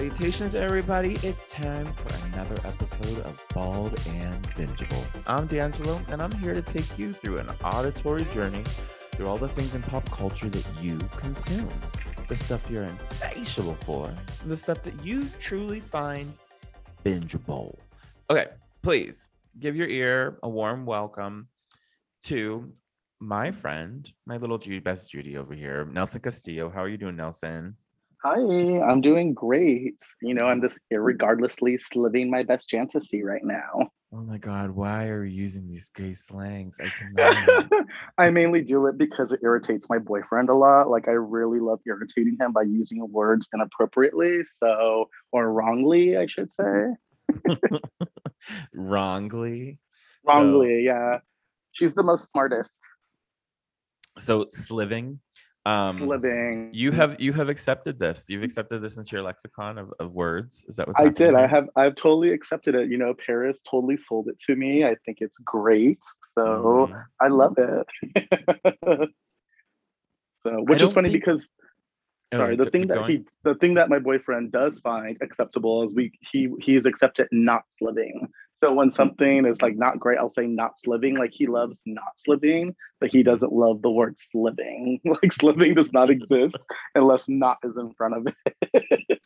Salutations, everybody. It's time for another episode of Bald and Bingeable. I'm D'Angelo, and I'm here to take you through an auditory journey through all the things in pop culture that you consume, the stuff you're insatiable for, the stuff that you truly find bingeable. Okay, please give your ear a warm welcome to my friend, my little Judy, best Judy over here, Nelson Castillo. How are you doing, Nelson? Hi, I'm doing great. You know, I'm just regardlessly living my best fantasy right now. Oh my God, why are you using these gay slangs? I cannot. I mainly do it because it irritates my boyfriend a lot. Like, I really love irritating him by using words inappropriately. So, or wrongly, I should say. Wrongly. Mm-hmm. Wrongly, so, yeah. She's the most smartest. So, sliving um living. you have you have accepted this. You've accepted this into your lexicon of, of words. Is that what i did. I have i've totally accepted it. You know paris totally sold it to me. I think it's great. So mm. i love it. So which is funny think... because oh, sorry the thing that going. he the thing that my boyfriend does find acceptable is we he he's accepted not living so when something is like not great, I'll say not sliving. Like he loves not sliving, but he doesn't love the word sliving. Like sliving does not exist unless not is in front of it.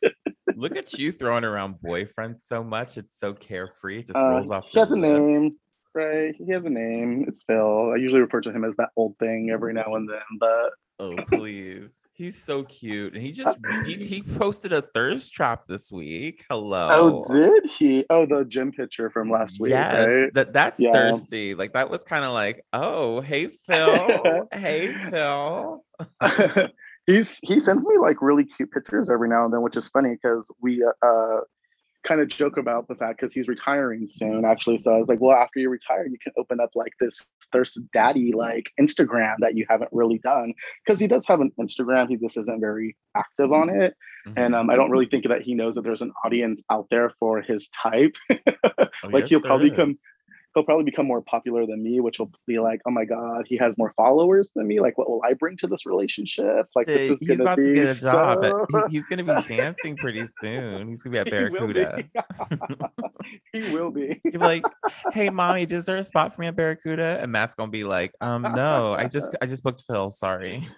Look at you throwing around boyfriend so much. It's so carefree. It just uh, rolls off. He has a name, right? He has a name. It's Phil. I usually refer to him as that old thing every now and then, but oh please. He's so cute, and he just he, he posted a thirst trap this week. Hello. Oh, did he? Oh, the gym picture from last week. Yes, right? that that's yeah. thirsty. Like that was kind of like, oh, hey Phil, hey Phil. He's he sends me like really cute pictures every now and then, which is funny because we uh kind of joke about the fact because he's retiring soon, actually. So I was like, well, after you retire, you can open up like this thirst daddy like Instagram that you haven't really done. Because he does have an Instagram, he just isn't very active on it. Mm-hmm. And um, I don't really think that he knows that there's an audience out there for his type. oh, like yes, he'll probably come he'll probably become more popular than me, which will be like, oh my god, he has more followers than me. Like, what will I bring to this relationship? Like, this is he's about to get a job. So... he's gonna be dancing pretty soon. He's gonna be at Barracuda. He will be. he will be. Like, hey, mommy, is there a spot for me at Barracuda? And Matt's gonna be like, um, no, I just I just booked Phil. Sorry.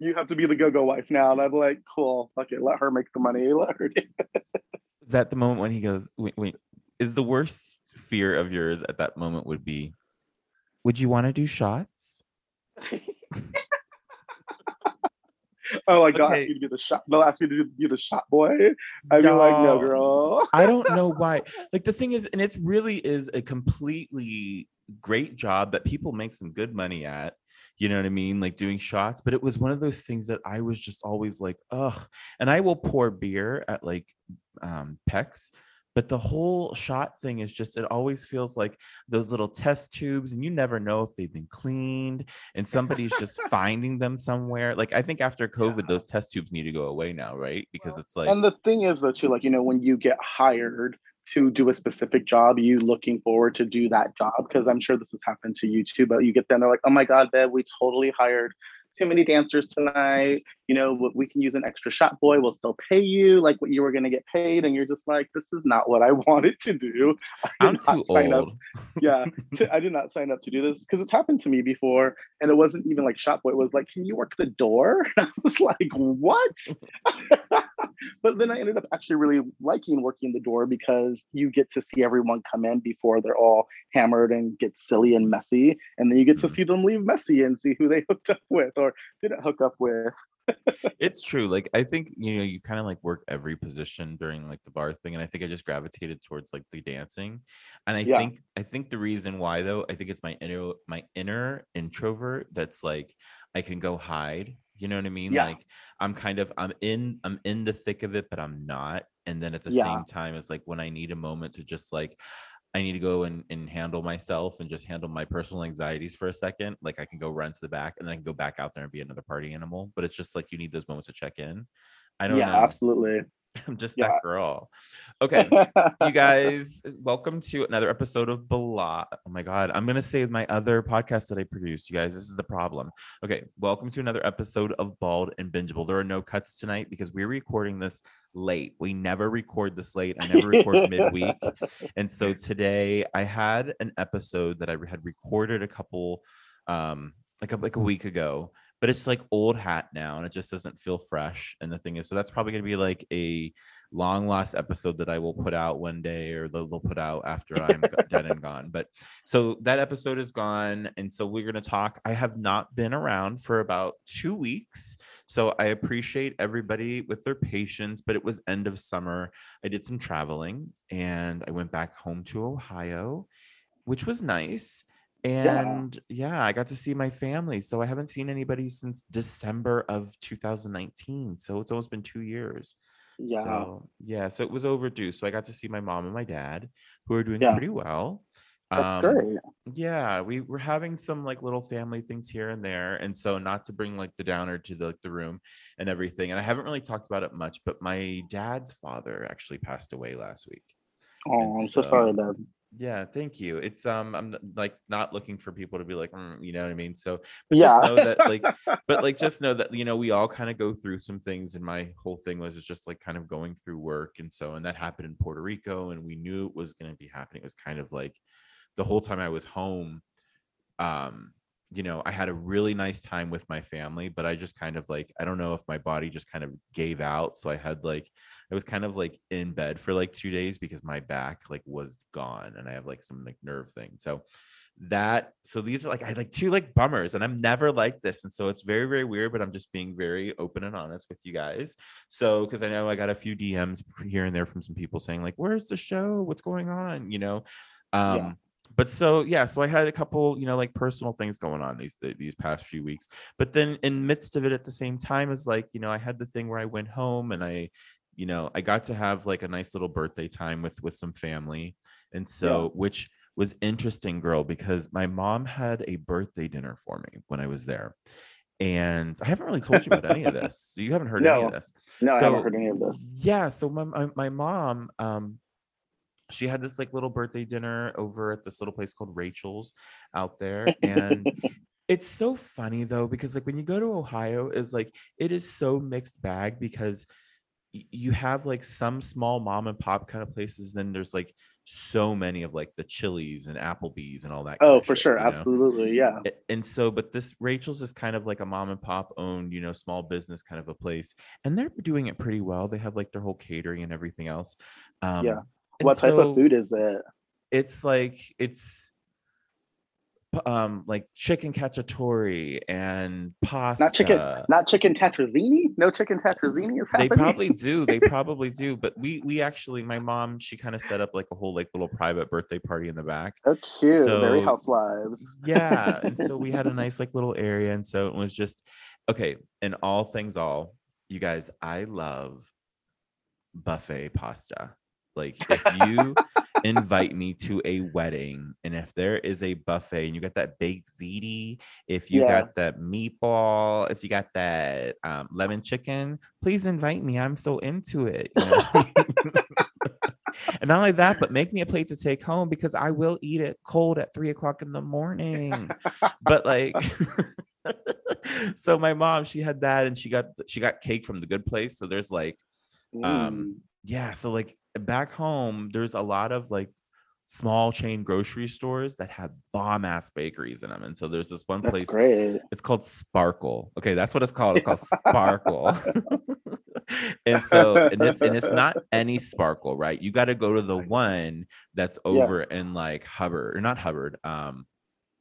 you have to be the go-go wife now. And I'm like, cool, fuck it, let her make the money. Let her. Is that the moment when he goes, wait, wait, is the worst fear of yours at that moment would be would you want to do shots oh like okay. ask you to be the shot they'll ask me to be the shot boy i'd no, be like no girl i don't know why like the thing is and it really is a completely great job that people make some good money at you know what I mean? Like doing shots, but it was one of those things that I was just always like, ugh. And I will pour beer at like um PEX, but the whole shot thing is just it always feels like those little test tubes and you never know if they've been cleaned and somebody's just finding them somewhere like i think after covid yeah. those test tubes need to go away now right because it's like and the thing is though too like you know when you get hired to do a specific job, you looking forward to do that job because I'm sure this has happened to you too. But you get them, they're like, "Oh my God, Bev, we totally hired too many dancers tonight. You know, we can use an extra shop boy. We'll still pay you like what you were going to get paid. And you're just like, this is not what I wanted to do. I am too old. Up. Yeah, to, I did not sign up to do this because it's happened to me before. And it wasn't even like shop boy. It was like, can you work the door? I was like, what? but then I ended up actually really liking working the door because you get to see everyone come in before they're all hammered and get silly and messy. And then you get to mm-hmm. see them leave messy and see who they hooked up with or didn't hook up with. It's true. Like I think you know you kind of like work every position during like the bar thing, and I think I just gravitated towards like the dancing. And I yeah. think I think the reason why though I think it's my inner my inner introvert that's like I can go hide. You know what I mean? Yeah. Like I'm kind of I'm in I'm in the thick of it, but I'm not. And then at the yeah. same time, it's like when I need a moment to just like I need to go and, and handle myself and just handle my personal anxieties for a second. Like I can go run to the back and then I can go back out there and be another party animal. But it's just like you need those moments to check in. I don't yeah, know. absolutely. I'm just Yeah. that girl. Okay, you guys, welcome to another episode of Blah. Oh my god, I'm gonna say my other podcast that I produced. You guys, this is the problem. Okay, welcome to another episode of Bald and Bingeable. There are no cuts tonight because we're recording this late. We never record this late. I never record midweek. And so today I had an episode that I had recorded a couple um like a like a week ago, but it's like old hat now and it just doesn't feel fresh. And the thing is, so that's probably gonna be like a long lost episode that I will put out one day or they'll, put out after I'm dead and gone. But so that episode is gone. And so we're gonna talk. I have not been around for about two weeks. So I appreciate everybody with their patience, but it was end of summer. I did some traveling and I went back home to Ohio, which was nice. And yeah. I got to see my family. So I haven't seen anybody since December of 2019. So it's almost been two years. yeah. So yeah, so it was overdue. So I got to see my mom and my dad, who are doing Yeah. pretty well. That's Um, great. yeah we were having some like little family things here and there and so not to bring like the downer to the like the room and everything and i haven't really talked about it much but my dad's father actually passed away last week Oh, I'm so sorry, so- Dad. Yeah thank you. It's um i'm like not looking for people to be like "Mm," you know what i mean? So but Yeah. just know that like but like just know that you know we all kind of go through some things and my whole thing was just like kind of going through work and so and that happened in puerto rico and we knew it was going to be happening. It was kind of like the whole time i was home um you know i had a really nice time with my family but i just kind of like i don't know if my body just kind of gave out so i had like i was kind of like in bed for like two days because my back like was gone and i have like some like nerve thing so that so these are like i like two like bummers and i'm never like this and so it's very very weird but i'm just being very open and honest with you guys so because i know i got a few dms here and there from some people saying like where's the show? What's going on? you know? Um Yeah. But so yeah so i had a couple you know like personal things going on these these past few weeks. But then in midst of it at the same time is like you know i had the thing where i went home and i you know i got to have like a nice little birthday time with with some family. And so which was interesting girl because my mom had a birthday dinner for me when i was there. And i haven't really told you about any of this. So you haven't heard any of this. No, I haven't heard any of this. yeah so my, my, my mom um she had this like little birthday dinner over at this little place called rachel's out there and it's so funny though because like when you go to ohio is like it is so mixed bag because y- you have like some small mom and pop kind of places then there's like so many of like the chili's and applebee's and all that Oh, for shit, sure. you know? Absolutely. Yeah. And so but this rachel's is kind of like a mom and pop owned you know small business kind of a place and they're doing it pretty well they have like their whole catering and everything else um Yeah. What type so of food is it? it's like it's um like chicken cacciatore and pasta Not chicken. Not chicken tetrazzini. No chicken tetrazzini is happening. they probably do they probably do but we we actually my mom she kind of set up like a whole like little private birthday party in the back Oh, cute. Very housewives. yeah and so we had a nice like little area and so it was just okay And all things all you guys i love buffet pasta like if you invite me to a wedding and if there is a buffet and you got that baked ziti if you Yeah. got that meatball if you got that um, lemon chicken please invite me i'm so into it you know? and not only that but make me a plate to take home because i will eat it cold at three o'clock in the morning but like so my mom she had that and she got she got cake from the good place so there's like Mm. um, yeah so like back home there's a lot of like small chain grocery stores that have bomb ass bakeries in them and so there's this one That's place great. it's called sparkle. Okay that's what it's called. It's called sparkle. And so and it's, and it's not any sparkle right? You got to go to the one that's Yeah. over in like hubbard or not hubbard um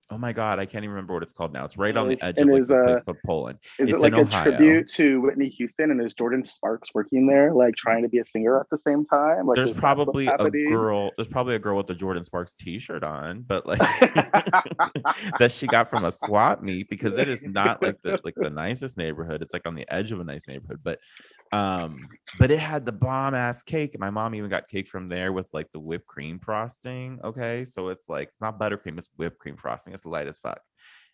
oh my god i can't even remember what it's called now it's right on the edge of like is, this place uh, called poland Is It's it like a Ohio. tribute to Whitney Houston and is Jordin Sparks working there, like trying to be a singer at the same time? Like, there's is that what's probably a girl there's probably a girl with a jordin sparks t-shirt on but like that she got from a swap meet because it is not like the like the nicest neighborhood it's like on the edge of a nice neighborhood but um but it had the bomb ass cake my mom even got cake from there with like the whipped cream frosting okay so it's like it's not buttercream it's whipped cream frosting it's light as fuck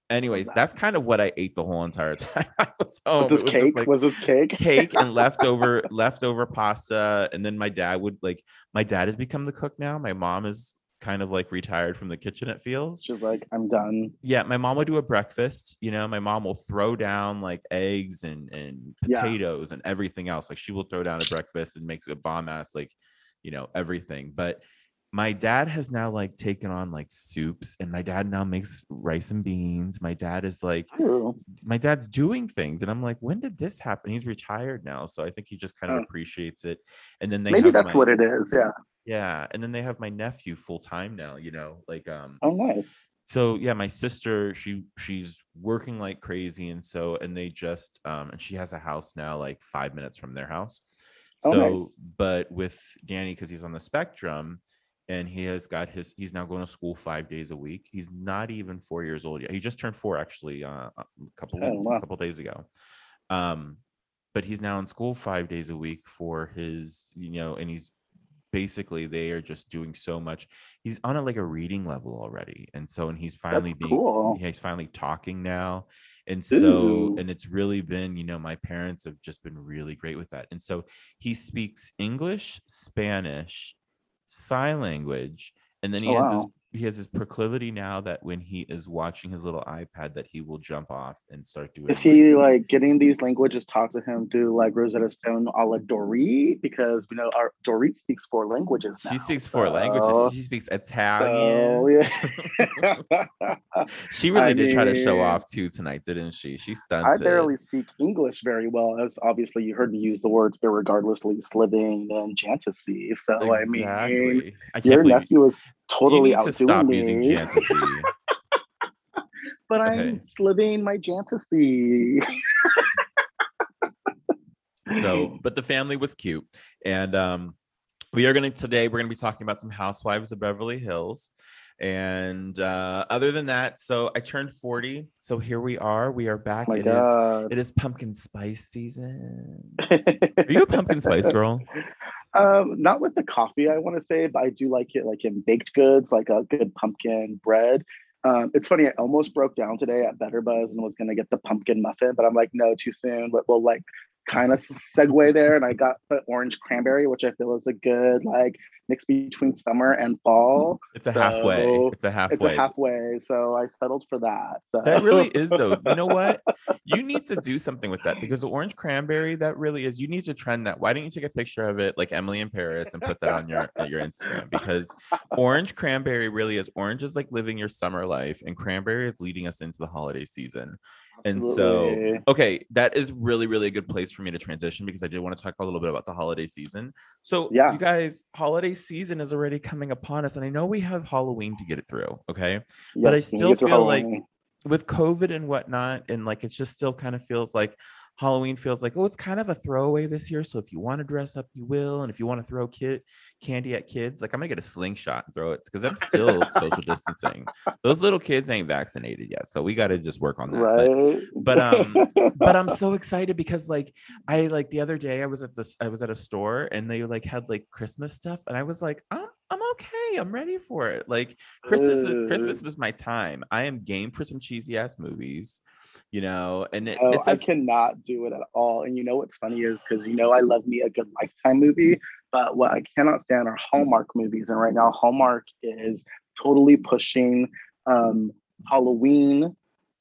Anyways, that's kind of what I ate the whole entire time I was home. Was this was cake? like was this cake? cake and leftover leftover pasta. And then my dad would like my dad has become the cook now. My mom is kind of like retired from the kitchen, it feels. She's like, I'm done. Yeah, my mom would do a breakfast. You know, my mom will throw down like eggs and and Yeah. potatoes and everything else. Like she will throw down a breakfast and makes a bomb ass like, you know, everything. But my dad has now like taken on like soups, and my dad now makes rice and beans. My dad is like, True. my dad's doing things, and I'm like, when did this happen? He's retired now, so I think he just kind of Oh. appreciates it. And then they Maybe that's my- what it is. Yeah. Yeah, and then they have my nephew full time now. You know, like um, Oh, nice. so yeah my sister she she's working like crazy and so and they just um and she has a house now like five minutes from their house Oh, so nice. but with danny because he's on the spectrum and he has got his he's now going to school five days a week he's not even four years old yet he just turned four actually uh, a couple Oh, wow. a couple days ago um but he's now in school five days a week for his you know and he's basically they are just doing so much he's on a like a reading level already and so and he's finally That's being cool. he's finally talking now. And so, Ooh. and it's really been, you know, my parents have just been really great with that. And so he speaks English, Spanish, sign language, and then he Oh, has this wow. He has this proclivity now that when he is watching his little iPad that he will jump off and start doing Is he like getting these languages taught to him through like Rosetta Stone a la Dorit? Because we know our Dorit speaks four languages. she now, speaks four so- languages. She speaks So, Italian. yeah. she really I did try to show off too tonight, didn't she? She stunts I barely speak English very well, as obviously you heard me use the words irregardlessly, sliving, and jantasy. So I mean, I your nephew is you totally need to stop me. using Jantasy. but Okay. I'm sliving my jantasy. so but the family was cute and um we are going to today we're going to be talking about some housewives of beverly hills and uh other than that so i turned 40 so here we are we are back Oh my It is it is pumpkin spice season are you a pumpkin spice girl Um, not with the coffee, I want to say, but I do like it like in baked goods, like a good pumpkin bread. Um, it's funny, I almost broke down today at Better Buzz and was gonna get the pumpkin muffin, but I'm like, no, too soon. But we'll like kind of segue there. And I got the orange cranberry, which I feel is a good like mix between summer and fall. it's a halfway it's a halfway. It's a halfway, so I settled for that. So. that really is though you know what you need to do something with that because the orange cranberry that really is you need to trend that why don't you take a picture of it like emily in paris and put that on your your instagram because orange cranberry really is orange is like living your summer life and cranberry is leading us into the holiday season and so okay that is really really a good place for me to transition because i did want to talk a little bit about the holiday season so Yeah. you guys holiday season is already coming upon us and i know we have halloween to get it through okay but I still feel like with COVID and whatnot, and like it just still kind of feels like Halloween feels like, oh, it's kind of a throwaway this year. So if you want to dress up, you will. And if you want to throw kid candy at kids, like I'm gonna get a slingshot and throw it because I'm still social distancing. Those little kids ain't vaccinated yet. So we gotta just work on that. But- right? but, um, but I'm so excited because like I like the other day I was at this I was at a store and they like had like Christmas stuff and I was like I'm I'm okay I'm ready for it like Christmas is- Christmas was my time I am game for some cheesy ass movies you know and it, Oh, it's I a, cannot do it at all. And you know what's funny is because you know I love me a good lifetime movie, but what I cannot stand are Hallmark movies. And right now, Hallmark is totally pushing um, Halloween,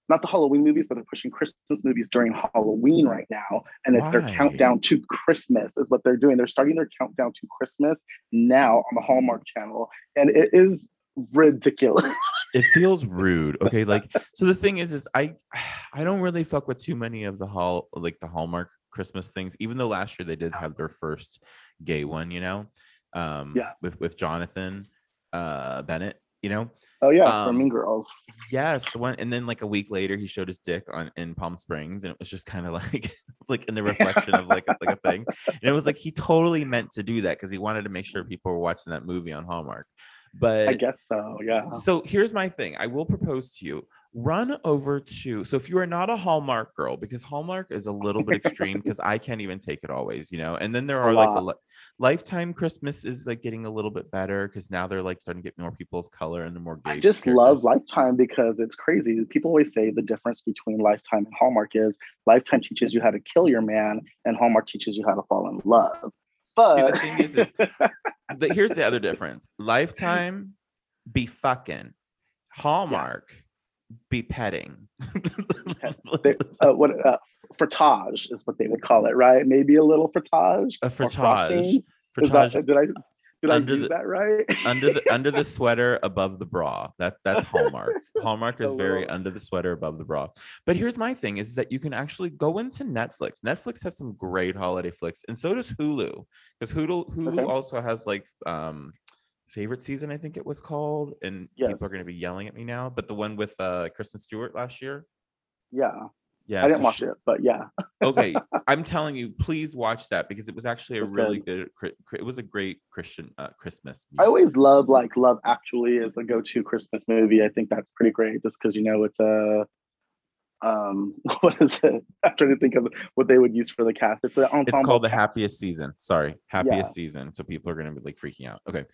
not the Halloween movies, but they're pushing Christmas movies during Halloween right now. And it's their countdown to Christmas, is what they're doing. They're starting their countdown to Christmas now on the Hallmark channel. And it is ridiculous. it feels rude okay like so the thing is is I I don't really fuck with too many of the hall like the Hallmark Christmas things even though last year they did have their first gay one you know um Yeah. with with Jonathan uh Bennett you know Oh, yeah, Um, from Mean Girls. Yes, the one, and then like a week later, he showed his dick on in Palm Springs, and it was just kind of like, like in the reflection of like like a thing, and it was like he totally meant to do that because he wanted to make sure people were watching that movie on Hallmark. But I guess so, yeah. so here's my thing: I will propose to you. run over to so if you are not a hallmark girl because hallmark is a little bit extreme because i can't even take it always you know and then there are like the li- lifetime christmas is like getting a little bit better because now they're like starting to get more people of color and the more I just love. Lifetime because it's crazy. People always say the difference between Lifetime and Hallmark is Lifetime teaches you how to kill your man, and Hallmark teaches you how to fall in love. But thing is- is- the, here's the other difference. Lifetime be fucking. Hallmark be petting. They, uh, what uh, frottage is what they would call it, right? Maybe a little frottage. a frottage. Is frottage. that, did I did I Under use the- that right? under the under the sweater above the bra. That that's hallmark. Hallmark is very under the sweater above the bra. But here's my thing is that you can actually go into netflix. Netflix has some great holiday flicks and so does hulu. Because hulu hulu Okay. also has like um favorite season i think it was called and Yes. people are going to be yelling at me now but the one with uh kristen stewart last year? Yeah, yeah I didn't so watch she- it, but yeah, okay i'm telling you please watch that because it was actually a really good it was a great christian uh, christmas I always love like Love Actually as a go-to Christmas movie. I think that's pretty great, just because you know it's a um what is it? I'm trying to think of what they would use for the cast. It's it's called the happiest season sorry happiest Yeah. season so people are going to be like freaking out okay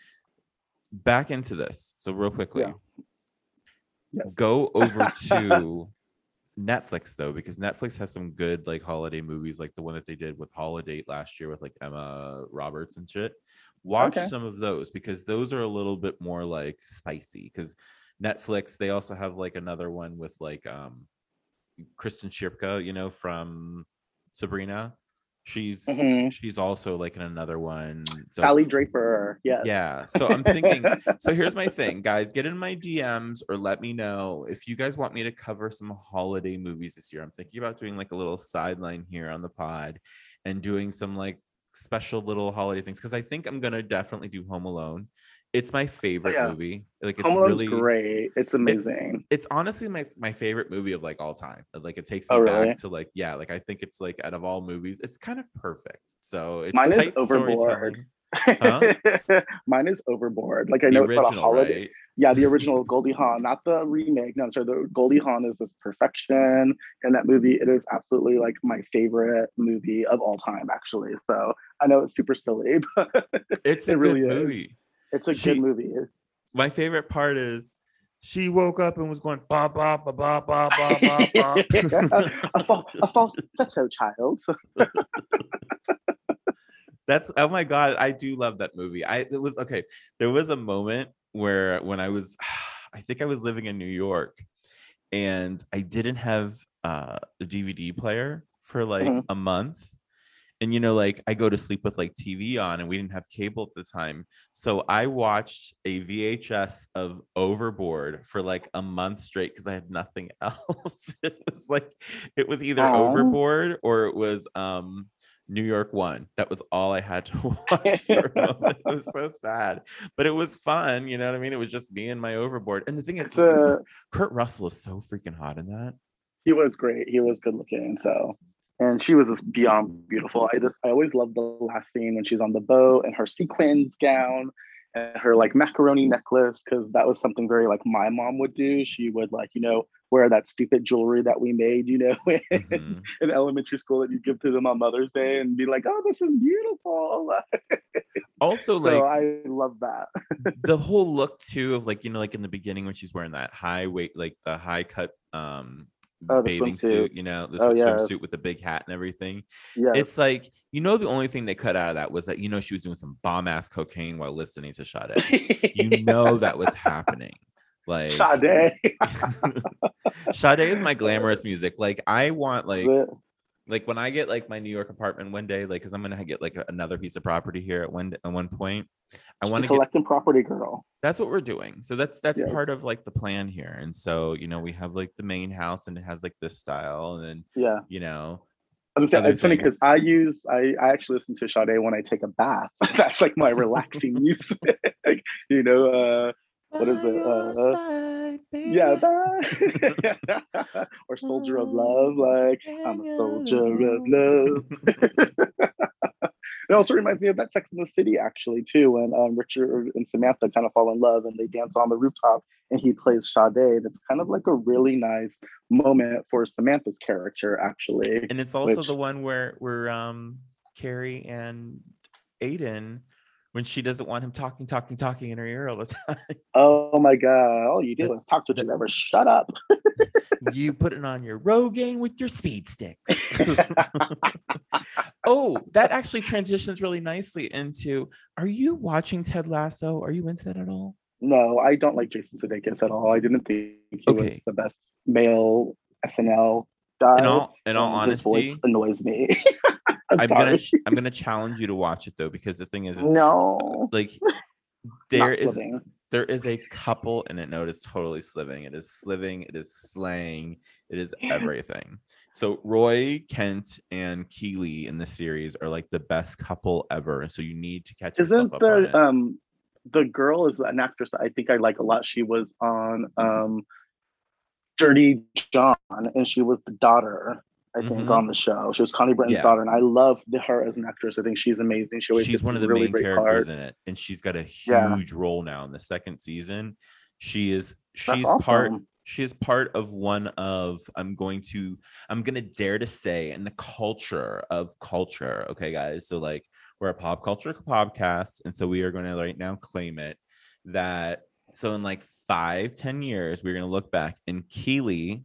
back into this so real quickly Yeah. Yes. go over to netflix though because netflix has some good like holiday movies like the one that they did with holiday last year with like emma roberts and shit watch Okay. some of those because those are a little bit more like spicy because netflix they also have like another one with like um kiernan shipka you know from sabrina she's Mhm. she's also like in another one. So Sally Draper. Yes. yeah. So I'm thinking. so here's my thing, guys. Get in my DMs or let me know if you guys want me to cover some holiday movies this year. I'm thinking about doing like a little sideline here on the pod and doing some like special little holiday things because I think I'm gonna definitely do Home Alone. It's my favorite yeah. movie. Like it's Home Alone's really great. It's it's- amazing. It's, honestly my my favorite movie of like all time. Uh, like it takes oh, me Oh, really? back to like yeah, like I think it's like out of all movies, it's kind of perfect. So it's Mine is Overboard. Huh? Mine is Overboard. Like I The know it's not a holiday. right? Yeah, the original Goldie Hawn, not the remake. No, I'm sorry. The Goldie Hawn is this perfection in that movie. It is absolutely like my favorite movie of all time, actually. So I know it's super silly, but It's a It really good is. movie. It's a She- good movie. My favorite part is she woke up and was going ba ba ba ba ba ba ba ba. a, false, a falsetto child. That's oh my god, I do love that movie. I it was okay. There was a moment where when I was I think I was living in New York and I didn't have uh the DVD player for like Mhm. a month. And you know, like I go to sleep with like TV on and we didn't have cable at the time. So I watched a VHS of Overboard for like a month straight because I had nothing else. it was like it was either. Overboard or it was um New York One. That was all I had to watch for a moment. It was so sad, but it was fun. You know what I mean? It was just me and my Overboard. And the thing is, a, Kurt Russell is so freaking hot in that. he was great. He was good looking. So, and she was just beyond beautiful. I just, I always love the last scene when she's on the boat and her sequins gown and her like macaroni necklace because that was something very like my mom would do. She would like you know wear that stupid jewelry that we made, you know, in, Mhm. in elementary school that you give to them on Mother's Day and be like, oh, this is beautiful. Also, so like I love that. the whole look too of like you know like in the beginning when she's wearing that high weight like the high cut um Oh, bathing suit you know the Oh, yes. swimsuit with the big hat and everything Yeah. it's like you know the only thing they cut out of that was that you know she was doing some bomb ass cocaine while listening to Sade you know that was happening like Sade. Sade is my glamorous music like I want like like when I get like my New York apartment one day like because I'm gonna get like another piece of property here at one at one point I want to get collecting property girl. that's what we're doing so that's that's Yes. part of like the plan here and so you know we have like the main house and it has like this style and then Yeah. you know I was gonna say, other it's funny because. I use I, I actually listen to Sade when I take a bath. That's like my relaxing music. you know, uh What is it, uh, side, yeah, or soldier of love, like I'm a soldier of love. It also reminds me of that Sex in the City, actually, too, when um, Richard and Samantha kind of fall in love and they dance on the rooftop and he plays Sade. That's kind of like a really nice moment for Samantha's character, actually. And it's also which- the one where where um Carrie and Aiden when she doesn't want him talking, talking, talking in her ear all the time. Oh my God. All you do is talk to Trevor. Shut up. you put it on your Rogaine with your speed sticks. oh, that actually transitions really nicely into are you watching Ted Lasso? Are you into that at all? No, I don't like Jason Sudeikis at all. I didn't think he was the best male SNL guy. In all in all honesty, voice annoys me. I'm, I'm gonna I'm gonna challenge you to watch it though, because the thing is, is no, like there is living. there is a couple in it. No, it is totally sliving. It is sliving. It is slang. It is everything. So Roy Kent and Keeley in the series are like the best couple ever, so you need to catch Isn't it. the um the girl is an actress that I think I like a lot. She was on um Dirty John, and she was the daughter. I think Mhm. on the show, she was Connie Britton's Yeah. daughter, and I love the, her as an actress. I think she's amazing. She always she's one of the really main characters in it, and she's got a Yeah. huge role now in the second season. She is she's part she is part of one of i'm going to i'm going to dare to say in the culture of culture okay guys so like we're a pop culture podcast and so we are going to right now claim it that so in like five ten years we're going to look back and keeley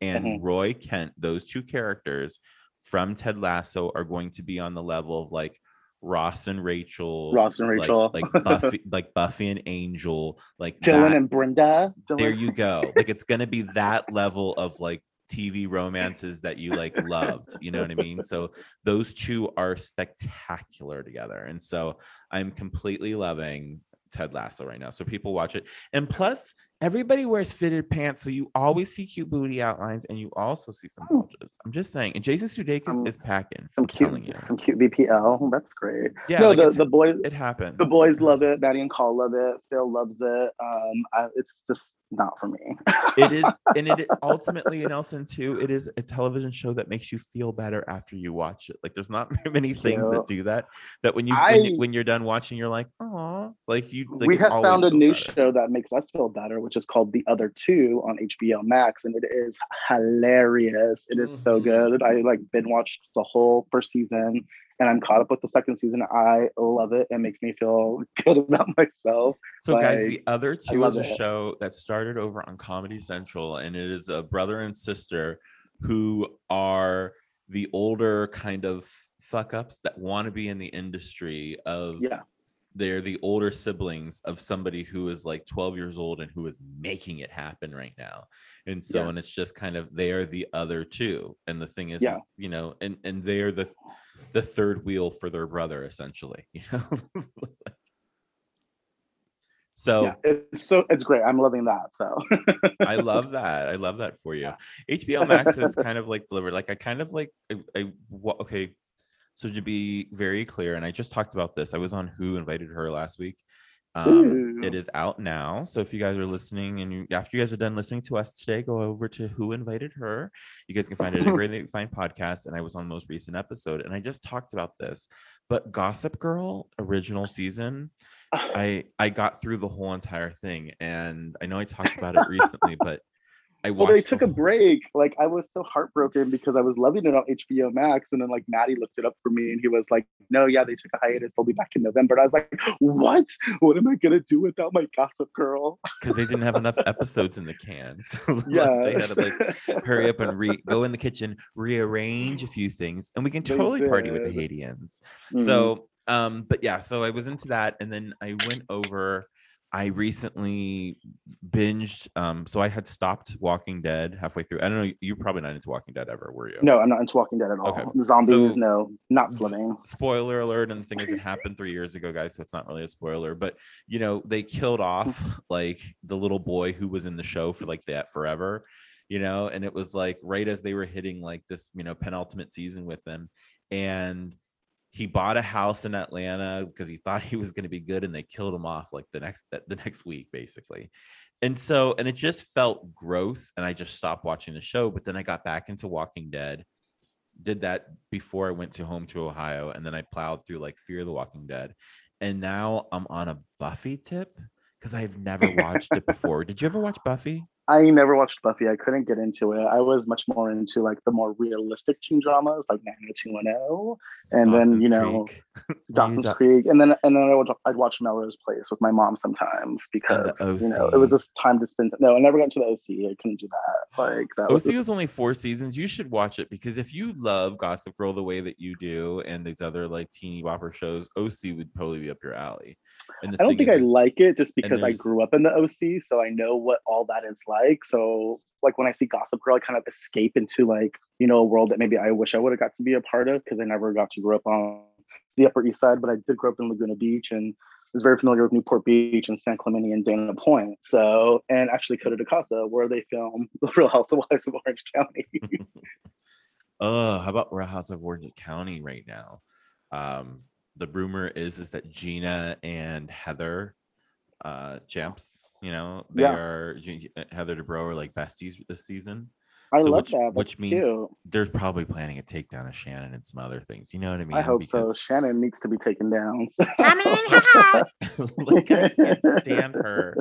and Mhm. roy kent those two characters from ted lasso are going to be on the level of like ross and rachel Ross and like- Rachel, like, buffy like buffy and angel like Dylan that- and Brenda. Dylan. there you go like it's gonna be that level of like tv romances that you like loved you know what i mean so those two are spectacular together and so i'm completely loving ted lasso right now so people watch it and plus everybody wears fitted pants so you always see cute booty outlines and you also see some Oh. bulges i'm just saying and jason sudeikis Um, is packing some i'm cute, you some cute VPL. That's great. yeah no, like the, the boys, it happened the boys love it. Maddie and Call love it. Phil loves it. Um, I, it's just not for me. it is and it ultimately nelson too it is a television show that makes you feel better after you watch it like there's not very many things that do that that when you when, I- when you're done watching you're like oh like you like we have found a new better. show that makes us feel better, which is called The Other Two on HBO Max, and it is hilarious. It is so Mhm. good. I like been watched the whole first season, and I'm caught up with the second season. I love it. It makes me feel good about myself. so guys the other two is a it. show that started over on comedy central and it is a brother and sister who are the older kind of fuck ups that want to be in the industry of Yeah. they're the older siblings of somebody who is like 12 years old and who is making it happen right now and so Yeah. and it's just kind of they are the other two and the thing is, Yeah. is, you know and and they're the the third wheel for their brother essentially you know so yeah, it's so it's great. I'm loving that. So I love that. I love that for you. HBO Max is kind of like delivered. Like I kind of like I, I okay. So to be very clear, and I just talked about this. I was on Who Invited Her last week. Um, it is out now. So if you guys are listening and you after you guys are done listening to us today, go over to Who Invited Her. You guys can find it anywhere that you find podcasts. And I was on the most recent episode, and I just talked about this. But Gossip Girl original season, I I got through the whole entire thing, and I know I talked about it recently, but I well, they the took a break. Like I was so heartbroken because I was loving it on HBO Max, and then like Maddie looked it up for me, and he was like, "No, yeah, they took a hiatus. They'll be back in November." And I was like, "What? What am I gonna do without my Gossip Girl?" because they didn't have enough episodes in the can. So Yeah, they had to like hurry up and re go in the kitchen, rearrange a few things, and we can totally party with the. Haitians. Mhm. So um, but yeah, so I was into that, and then I went over. I recently binged. Um, so I had stopped Walking Dead halfway through. I don't know. You're probably not into Walking Dead ever, were you? no, I'm not into Walking Dead at all. Okay. Zombies, So- no, not slimming. spoiler alert and the thing is it happened three years ago guys so it's not really a spoiler but you know they killed off like the little boy who was in the show for like that forever you know and it was like right as they were hitting like this you know penultimate season with them and he bought a house in atlanta because he thought he was going to be good and they killed him off like the next the next week basically and so and it just felt gross and i just stopped watching the show but then i got back into walking dead did that before I went to home to Ohio, and then I plowed through like Fear of the Walking Dead, and now I'm on a Buffy tip because I've never watched it before. Did you ever watch Buffy? I never watched Buffy. I couldn't get into it. I was much more into like the more realistic teen dramas, like 90210, and Dawson's then you know Creek. Dawson's Da- Creek, and then and then I would I'd watch Melrose Place with my mom sometimes because you know it was just time to spend. No, I never got to the OC. I couldn't do that. Like that was OC was only four seasons. You should watch it because if you love Gossip Girl the way that you do and these other like teeny bopper shows, OC would totally be up your alley. I don't think I is- is- like it just because I grew up in the OC, so I know what all that is like. So like when I see Gossip Girl, I kind of escape into like you know a world that maybe I wish I would have got to be a part of because I never got to grow up on the Upper East Side, but I did grow up in Laguna Beach and was very familiar with Newport Beach and San Clemente and Dana Point. So and actually Coto de Caza, where they film The Real Housewives of Orange County. Oh, how about Real House of Orange County right now? Um, the rumor is is that Gina and Heather, uh, champs, you know, they Yeah. are G- Heather Dubrow are like besties this season. I So love which- that. Which means cute. They're probably planning a takedown of Shannon and some other things. You know what I mean? I hope so. Shannon needs to be taken down. Coming in hot. like, I can't stand her.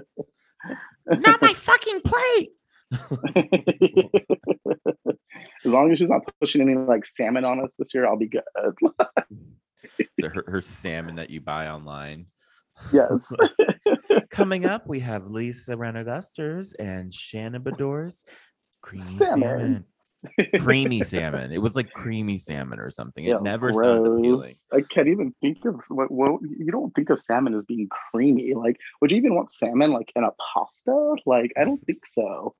Not my fucking plate. as long as she's not pushing any like salmon on us this year, I'll be good. The- her, her salmon that you buy online. yes. Coming up, we have Lisa Rinna Dusters and Shannon Beador's creamy Salmon. salmon. Creamy salmon. It was like creamy salmon or something. It Yeah, never sounded appealing. I can't even think of what, what you don't think of salmon as being creamy. Like, would you even want salmon like in a pasta? Like, I don't think so.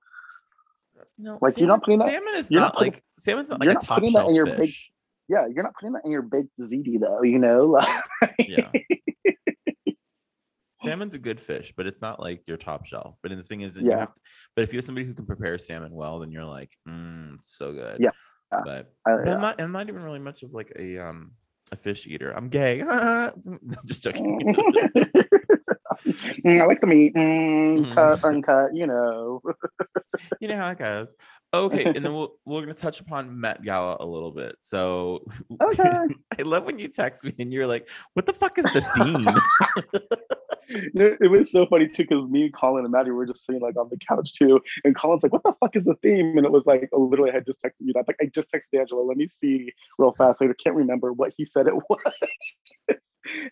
No, Like, you're not salmon- putting that- salmon is not not putting- like salmon's not like a top putting that in your big- fish. Yeah, you're not putting that in your baked ziti though. You know, like, Yeah. Salmon's a good fish, but it's not like your top shelf. But the thing is, that you Yeah. have, but if you have somebody who can prepare salmon well, then you're like, mm, so good. Yeah. But, I- but I'm not. I'm not even really much of like a um a fish eater. I'm gay. No, just joking. Mm, I like the meat, mm, Mhm. cut, uncut. You know. you know how it goes. Okay, and then we'll, we're gonna touch upon Met Gala a little bit. So Okay. I love when you text me and you're like, "What the fuck is the theme?" it, it was so funny too because me, Colin, and Maddie were just sitting like on the couch too, and Colin's like, "What the fuck is the theme?" And it was like, oh, literally, I had just texted you that. Like, I just texted Angela. Let me see real fast. Like, I can't remember what he said it was, and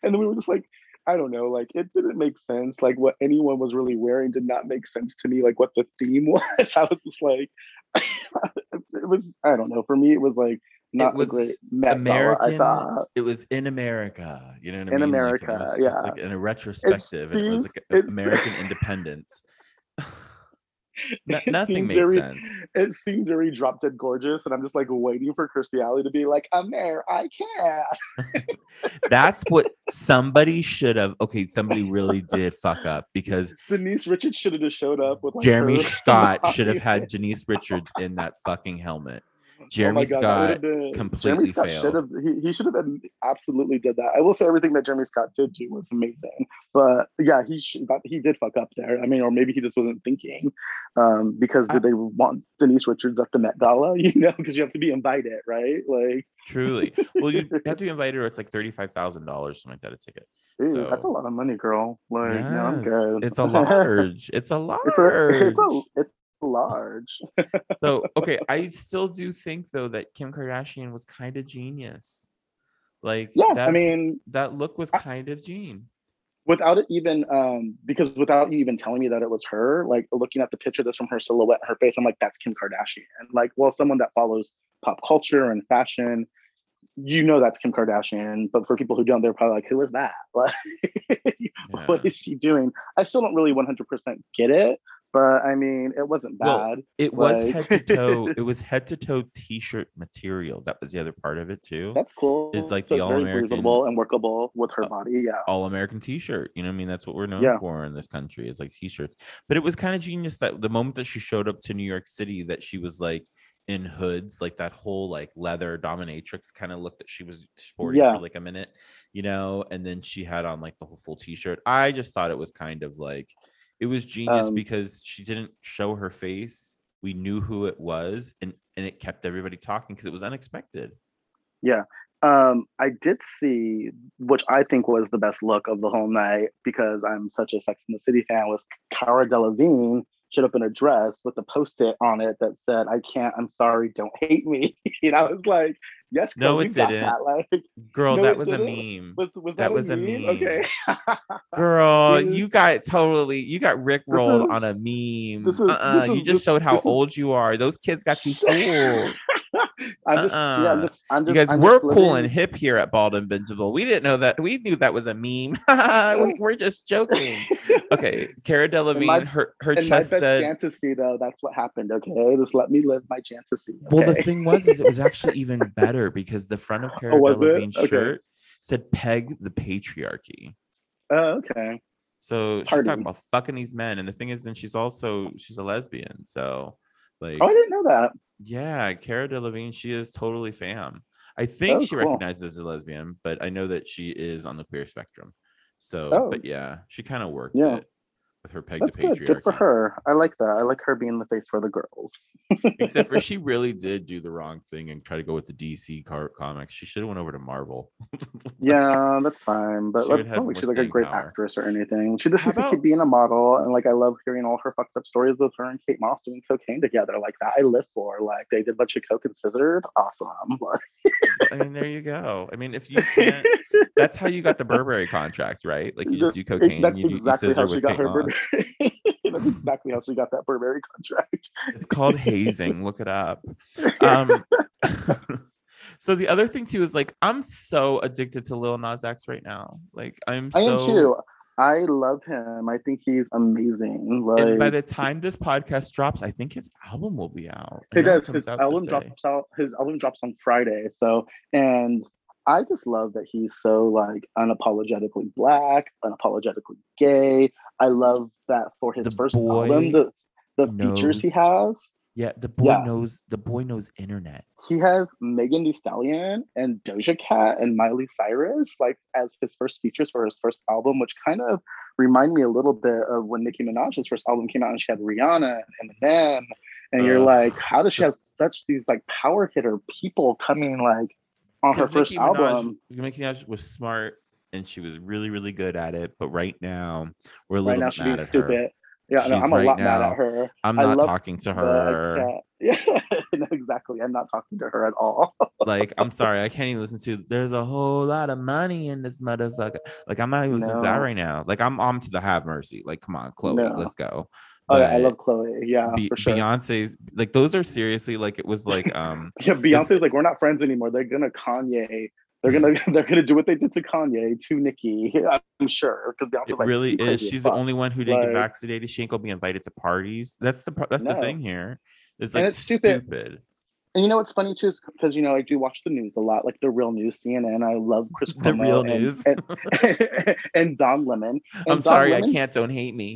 then we were just like. I don't know, like it didn't make sense. Like what anyone was really wearing did not make sense to me. Like what the theme was, I was just like, it was. I don't know. For me, it was like not was a great Met American. I thought. it was in America. You know what I In mean? Like, America, it was just yeah. like in a retrospective, and it was like American independence. No- nothing made very- sense. it seems very drop dead gorgeous, and I'm just like waiting for Kirstie Alley to be like, "I'm there, I can." That's what somebody should have. Okay, somebody really did fuck up because Denise Richards should have just showed up with like Jeremy Scott should have had Janice Richards in that fucking helmet. Oh Jeremy my Scott would've been- completely Jeremy Scott failed. should have. He, he should have been absolutely did that. I will say everything that Jeremy Scott did do was amazing, but yeah, he should, he did fuck up there. I mean, or maybe he just wasn't thinking. Um, because did they want Denise Richards at the Met Gala? You know, because you have to be invited, right? Like, Truly. Well, you have to be invited, or it's like thirty-five thousand dollars, something like that, a ticket. ooh, that's a lot of money, girl. Like, no, I'm good. It's a large. It's a large. it's a it's a it's large. so okay, I still do think though that Kim Kardashian was kind of genius. Like Yeah, that, I mean, that look was kind of Gene. without it even um because without you even telling me that it was her, like looking at the picture that's from her silhouette and her face, I'm like, that's Kim Kardashian. Like, well, someone that follows pop culture and fashion, you know that's Kim Kardashian. But for people who don't, they're probably like, who is that? Like, what Yeah. is she doing? I still don't really 100% get it, but I mean, it wasn't Well, bad. It was like- head to toe. It was head to toe t-shirt material. That was the other part of it too. That's cool. Is like So the all-American- breathable and workable with her Uh, body. Yeah. all American t-shirt. You know what I mean? That's what we're known Yeah. for in this country is like t-shirts. But it was kind of genius that the moment that she showed up to New York City that she was like in hoods, like that whole like leather dominatrix kind of look that she was sporting Yeah. for like a minute, you know, and then she had on like the whole full t-shirt. I just thought it was kind of like it was genius Um, because she didn't show her face we knew who it was and and it kept everybody talking because it was unexpected Yeah, Um, I did see, which I think was the best look of the whole night because I'm such a Sex in the City fan. Was Cara Delevingne up in a dress with a post-it on it that said, "I can't. I'm sorry. Don't hate me." and I was like, "Yes, No, girl, it you didn't. That. Like, girl No, that was a didn't. meme was was That that, was a a meme. meme? Okay. girl is- you got totally you got rick rolled is- on a meme is- uh-uh, this you just showed how is- old you are those kids got you fooled I'm uh-uh. just, yeah, Uh-uh. I'm just, I'm you guys I'm we're just cool living- and hip here at bald and bingeable we didn't know that we knew that was a meme We- we're just joking okay cara delevingne my- her her In my chest best said fantasy, though, that's what happened. Okay, just let me live my fantasy. Well, the thing was, is it was actually even better because the front of oh, Cara Oh, was it? Delevingne's Okay. shirt said "Peg the patriarchy." Oh, okay. So she's talking about fucking these men, and the thing is, and she's also she's a lesbian. So, like, Oh, I didn't know that. Yeah, Cara Delevingne, she is totally fam. I think Oh, she cool. recognizes as a lesbian, but I know that she is on the queer spectrum. So, Oh. but yeah, she kind of worked Yeah. it with her "Peg That's good. patriarchy." Good for her. I like that. I like her being the face for the girls. Except for she really did do the wrong thing and try to go with the DC car- comics. She should have went over to Marvel. Yeah, that's fine. But She let's not like she's like a great power. actress or anything. She just needs to keep being a model. And like I love hearing all her fucked up stories with her and Kate Moss doing cocaine together. Like that I live for. Like they did a bunch of coke and scissored. Awesome. I mean, there you go. I mean, if you can't, that's how you got the Burberry contract, right? Like you just do cocaine, That's you do you exactly scissor how she with Kate Moss. That's exactly how she got that Burberry contract. It's called hazing. Look it up. Um, so the other thing too is like I'm so addicted to Lil Nas X right now. Like I'm I am too. I love him. I think he's amazing. Like And by the time this podcast drops, I think his album will be out. It does. comes His out album day. drops out. His album drops on Friday. So, and I just love that he's so like unapologetically black, unapologetically gay. I love that for his The first album, the the features he has. Yeah, the boy Yeah. knows. The boy knows internet. He has Megan Thee Stallion and Doja Cat and Miley Cyrus like as his first features for his first album, which kind of remind me a little bit of when Nicki Minaj's first album came out and she had Rihanna and Eminem. And you're like, how does she have such these like power hitter people coming like on her 'Cause first Nicki Minaj- album? Nicki Minaj was smart and she was really, really good at it. But right now, we're a Right little now bit she's mad at her. stupid. Yeah, no, I'm a right lot mad at her. I'm not talking to her. Yeah, no, exactly. I'm not talking to her at all. like, I'm sorry, I can't even listen to. There's a whole lot of money in this motherfucker. Like, I'm not even listening to that right now. Like, I'm on to the Have Mercy. Like, come on, Chloe, No. let's go. Oh, yeah, I love Chloe. Yeah, Be- for sure. Beyonce's like those are seriously like it was like um Yeah, Beyonce's like, we're not friends anymore. They're gonna Kanye. They're gonna they're gonna do what they did to Kanye to Nicki. I'm sure because Beyonce it like, really "You is. She's the fuck." only one who didn't get vaccinated. She ain't gonna be invited to parties. That's the that's the thing here. It's And like it's stupid. stupid. And you know what's funny too is because you know I do watch the news a lot, like the real news, CNN. I love Chris The Cuomo real and- news. and, and Don Lemon. And I'm Don sorry, Lemon- I can't. Don't hate me.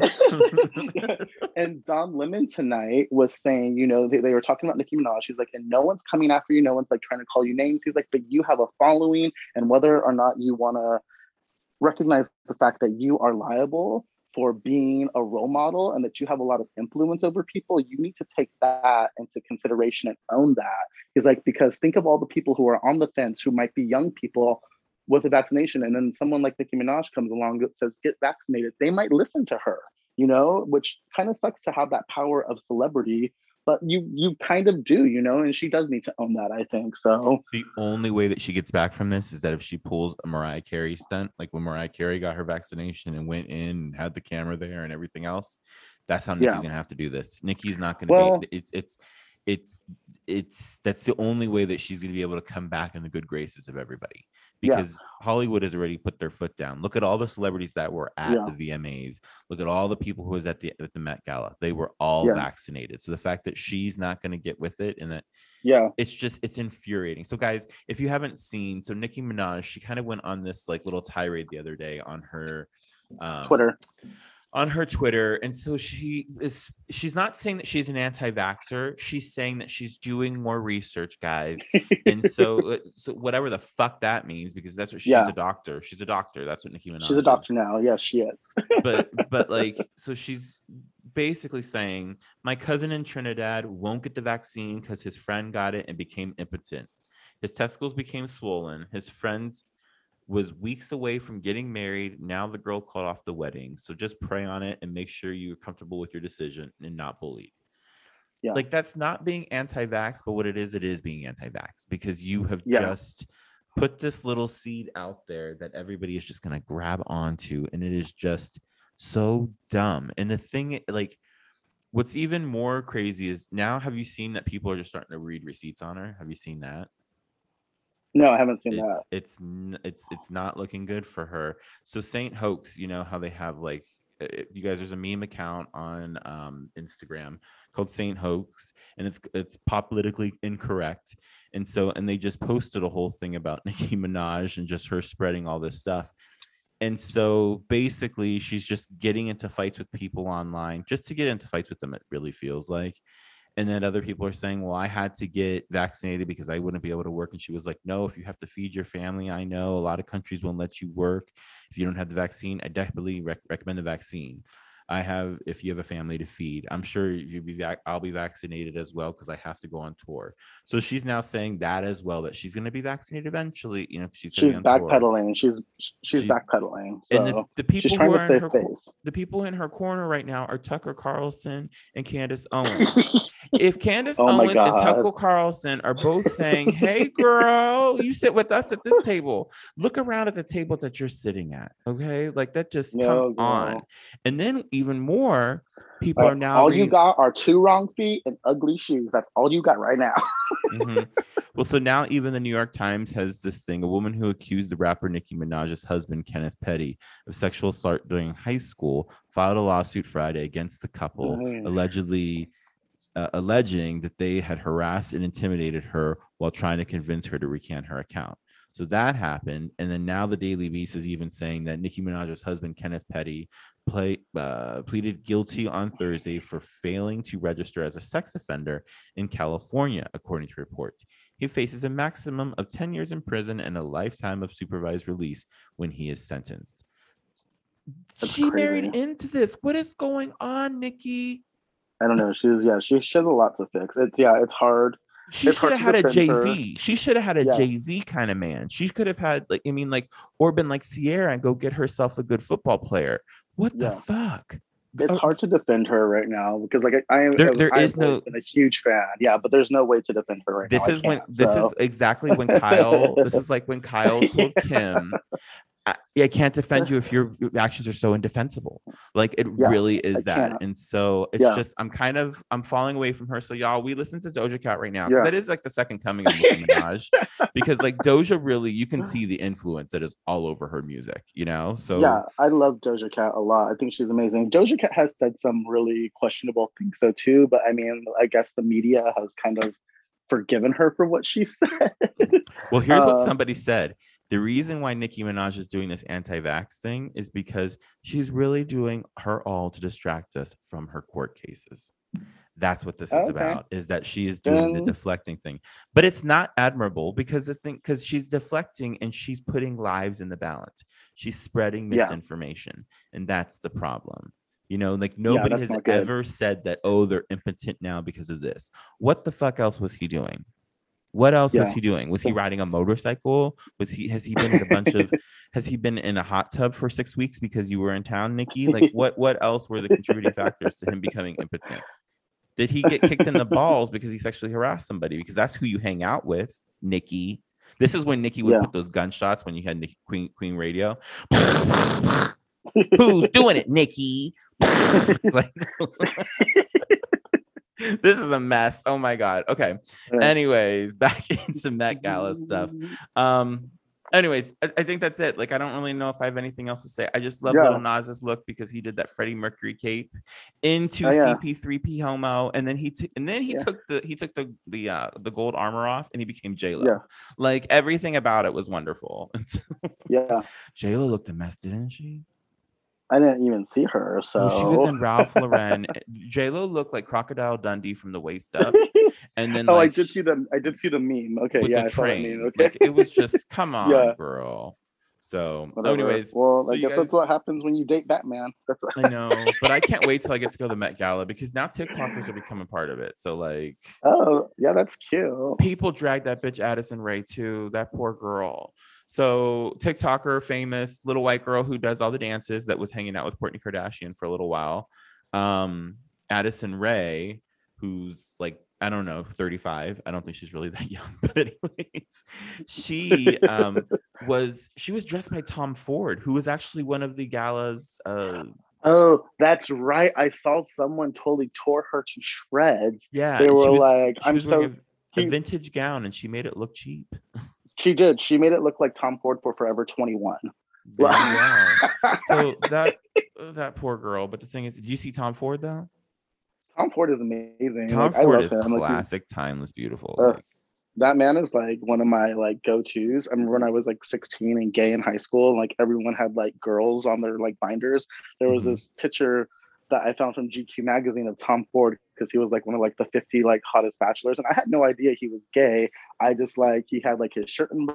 and Don Lemon tonight was saying, you know, they, they were talking about Nicki Minaj. He's like, and no one's coming after you. No one's like trying to call you names. He's like, but you have a following, and whether or not you want to recognize the fact that you are liable for being a role model and that you have a lot of influence over people, you need to take that into consideration and own that. He's like, because think of all the people who are on the fence who might be young people with a vaccination, and then someone like Nicki Minaj comes along that says, get vaccinated. They might listen to her you know, which kind of sucks to have that power of celebrity, but you you kind of do, you know, and she does need to own that, I think. So the only way that she gets back from this is that if she pulls a Mariah Carey stunt, like when Mariah Carey got her vaccination and went in and had the camera there and everything else, that's how Nicki's Yeah. gonna have to do this. Nicki's not gonna Well- be it's it's it's it's that's the only way that she's gonna be able to come back in the good graces of everybody Yeah. because Hollywood has already put their foot down. Look at all the celebrities that were at Yeah. the VMAs. Look at all the people who was at the at the Met Gala. They were all Yeah. vaccinated. So the fact that she's not going to get with it and that yeah, it's just it's infuriating. So guys, if you haven't seen, so Nicki Minaj, she kind of went on this like little tirade the other day on her um, Twitter. On her Twitter, and so she is she's not saying that she's an anti-vaxxer. She's saying that she's doing more research, guys. And so, uh, so whatever the fuck that means, because that's what she's Yeah. a doctor. She's a doctor. That's what Nicki Minaj. She's a is doctor now. Yes, she is. but but like so she's basically saying my cousin in Trinidad won't get the vaccine because his friend got it and became impotent. His testicles became swollen. His friend was weeks away from getting married. Now the girl called off the wedding. So just pray on it and make sure you're comfortable with your decision and not bullied. Yeah. Like that's not being anti-vax, but what it is, it is being anti-vax because you have Yeah. just put this little seed out there that everybody is just gonna grab onto, and it is just so dumb. And the thing, like, what's even more crazy is now have you seen that people are just starting to read receipts on her? Have you seen that? No, I haven't seen it's that. it's it's it's not looking good for her. So Saint Hoax, you know how they have like you guys there's a meme account on um Instagram called Saint Hoax and it's it's politically incorrect. And so and they just posted a whole thing about Nicki Minaj and just her spreading all this stuff. And so basically she's just getting into fights with people online just to get into fights with them it really feels like and then other people are saying well i had to get vaccinated because i wouldn't be able to work and she was like no if you have to feed your family i know a lot of countries won't let you work if you don't have the vaccine i definitely rec- recommend the vaccine i have if you have a family to feed i'm sure you'll be vac- i'll be vaccinated as well because i have to go on tour so she's now saying that as well that she's going to be vaccinated eventually you know she's, She's be on tour. backpedaling. She's she's, She's- backpedaling. and the, the people who are in her face. the people in her corner right now are Tucker Carlson and Candace Owens. If Candace Oh Owens and Tucker Carlson are both saying, "Hey, girl, you sit with us at this table. Look around at the table that you're sitting at." Okay, like that just No, come on. And then even more people Like, are now all reading- you got are two wrong feet and ugly shoes. That's all you got right now. Mhm. Well, so now even the New York Times has this thing: a woman who accused the rapper Nicki Minaj's husband Kenneth Petty of sexual assault during high school filed a lawsuit Friday against the couple, Mm. allegedly uh, alleging that they had harassed and intimidated her while trying to convince her to recant her account. So that happened, and then now the Daily Beast is even saying that Nicki Minaj's husband Kenneth Petty play, uh, pleaded guilty on Thursday for failing to register as a sex offender in California, according to reports. He faces a maximum of 10 years in prison and a lifetime of supervised release when he is sentenced. That's she married into this. What is going on, Nicki? I don't know. She's yeah. She, she has a lot to fix. It's yeah. It's hard. She should have had a Jay Z. She should have had a Yeah. Jay Z kind of man. She could have had like I mean like or been like Ciara and go get herself a good football player. What the fuck? It's Oh, hard to defend her right now because like I, I am. There- there I is no- a huge fan. Yeah, but there's no way to defend her right This now. I is when this so. is exactly when Kyle. this is like when Kyle told Kim, I, I can't defend you if your your actions are so indefensible. Like it Yeah, really is I that. can't. And so it's Yeah. just I'm kind of I'm falling away from her. So y'all, we listen to Doja Cat right now because Yeah. that is like the second coming of Nicki Minaj. because like Doja really, you can see the influence that is all over her music. You know, so yeah, I love Doja Cat a lot. I think she's amazing. Doja Cat has said some really questionable things though too, but I mean, I guess the media has kind of forgiven her for what she said. Well, here's what Uh, somebody said. The reason why Nicki Minaj is doing this anti-vax thing is because she's really doing her all to distract us from her court cases. That's what this is about, is that she is doing the deflecting thing. But it's not admirable because the thing because she's deflecting and she's putting lives in the balance. She's spreading Yeah. misinformation. And that's the problem. You know, like nobody that's has ever said that, oh, they're impotent now because of this. What the fuck else was he doing? What else was he doing? Was he riding a motorcycle? Was he has he been in a bunch of has he been in a hot tub for six weeks because you were in town, Nicki? Like what what else were the contributing factors to him becoming impotent? Did he get kicked in the balls because he sexually harassed somebody? Because that's who you hang out with, Nicki. This is when Nicki would Yeah. put those gunshots when you had Nicki, Queen Queen Radio. Who's doing it, Nicki? like, this is a mess. Oh my god. Okay. Yeah. Anyways, back into Met Gala stuff. Um. Anyways, I, I think that's it. Like, I don't really know if I have anything else to say. I just love Yeah. Lil Nas's look because he did that Freddie Mercury cape into Oh, yeah. CP3P homo, and then he took and then he Yeah. took the he took the the uh the gold armor off, and he became J Lo. Yeah. Like everything about it was wonderful. Yeah, J Lo looked a mess, didn't she? I didn't even see her. So Well, she was in Ralph Lauren. J Lo looked like Crocodile Dundee from the waist up, and then oh, like I did see the I did see the meme. Okay, yeah, the I saw train. meme. Okay, Like it was just come on, Yeah. girl. So, Whatever. anyways, well, so I guess that's what happens when you date Batman. That's what... I know, but I can't wait till I get to go to the Met Gala because now TikTokers are becoming part of it. So, like, oh yeah, that's cute. people drag that bitch Addison Rae too. That poor girl. So TikToker, famous little white girl who does all the dances that was hanging out with Kourtney Kardashian for a little while. Um, Addison Rae, who's like I don't know, 35. I don't think she's really that young, but anyways, she um was she was dressed by Tom Ford, who was actually one of the gala's uh Oh, that's right. I saw someone totally tore her to shreds. yeah, They were was- like, she "I'm was so." a, a vintage gown and she made it look cheap. She did. She made it look like Tom Ford for Forever 21. There you go. so that that poor girl. But the thing is, did you see Tom Ford though? Tom Ford is amazing. Tom Like, I Ford love is him. Like, classic, timeless, beautiful. Uh, like, that man is like one of my like go-tos. I remember when I was like 16 and gay in high school, and like everyone had like girls on their like binders. There was Mhm. this picture that I found from GQ magazine of Tom Ford because he was like one of like the 50 like hottest bachelors, and I had no idea he was gay. I just like he had like his shirt and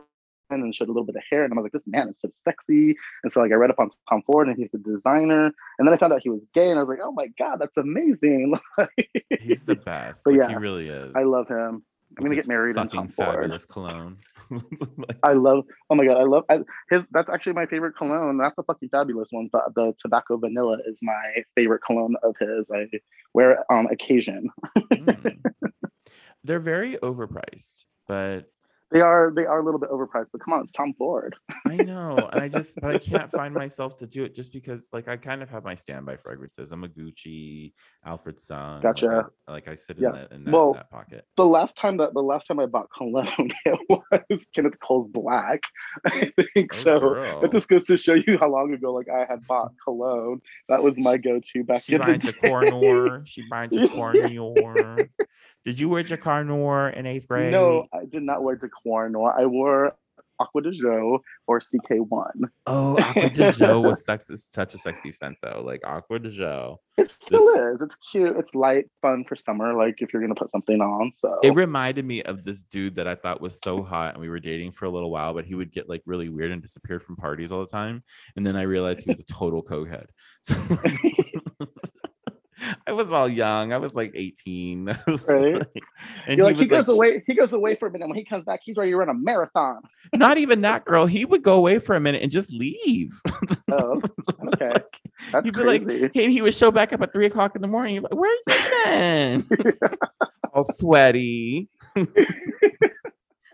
and showed a little bit of hair, and I was like, this man is so sexy. And so like I read up on Tom Ford, and he's a designer, and then I found out he was gay, and I was like, oh my god, that's amazing. he's the best. But like, he really is. I love him. I'm gonna get married in Fucking Ford. fabulous cologne. Like, I love. Oh my god, I love I, his. That's actually my favorite cologne. Not the fucking fabulous one, but the tobacco vanilla is my favorite cologne of his. I wear it on occasion. mm. They're very overpriced, but They are they are a little bit overpriced, but come on, it's Tom Ford. I know, and I just, but I can't find myself to do it just because, like, I kind of have my standby fragrances. I'm a Gucci, Alfred Sun. Gotcha. Like, I, like I sit in Yeah. that in that, Well, that pocket. The last time that the last time I bought cologne, it was Kenneth Cole's Black. I think Oh, so. girl. But this goes to show you how long ago, like I had bought cologne. That was my go-to back She in the binds day. Drakkar Noir. She binds Drakkar Noir. Did you wear Drakkar Noir in eighth grade? No, I did not wear Drakkar Noir I wore Acqua di Giò or CK1. Oh, Acqua di Giò was sex is such a sexy scent though. Like Acqua di Giò. It still is. It's cute. It's light, fun for summer. Like if you're gonna put something on. So It reminded me of this dude that I thought was so hot, and we were dating for a little while, but he would get like really weird and disappeared from parties all the time. And then I realized he was a total cokehead. So I was all young. I was like 18. Was Right. like- and you're he like, he, goes like, away. He goes away for a minute. When he comes back, he's ready to run a marathon. not even that girl. He would go away for a minute and just leave. Oh, okay. Like, That's He'd be like, crazy. he, he would show back up at three o'clock in the morning. Be like, Where are you been? All sweaty.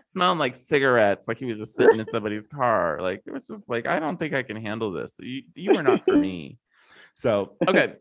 Smelling like cigarettes, like he was just sitting in somebody's car. Like it was just like, I don't think I can handle this. You, you are not for me. So, okay,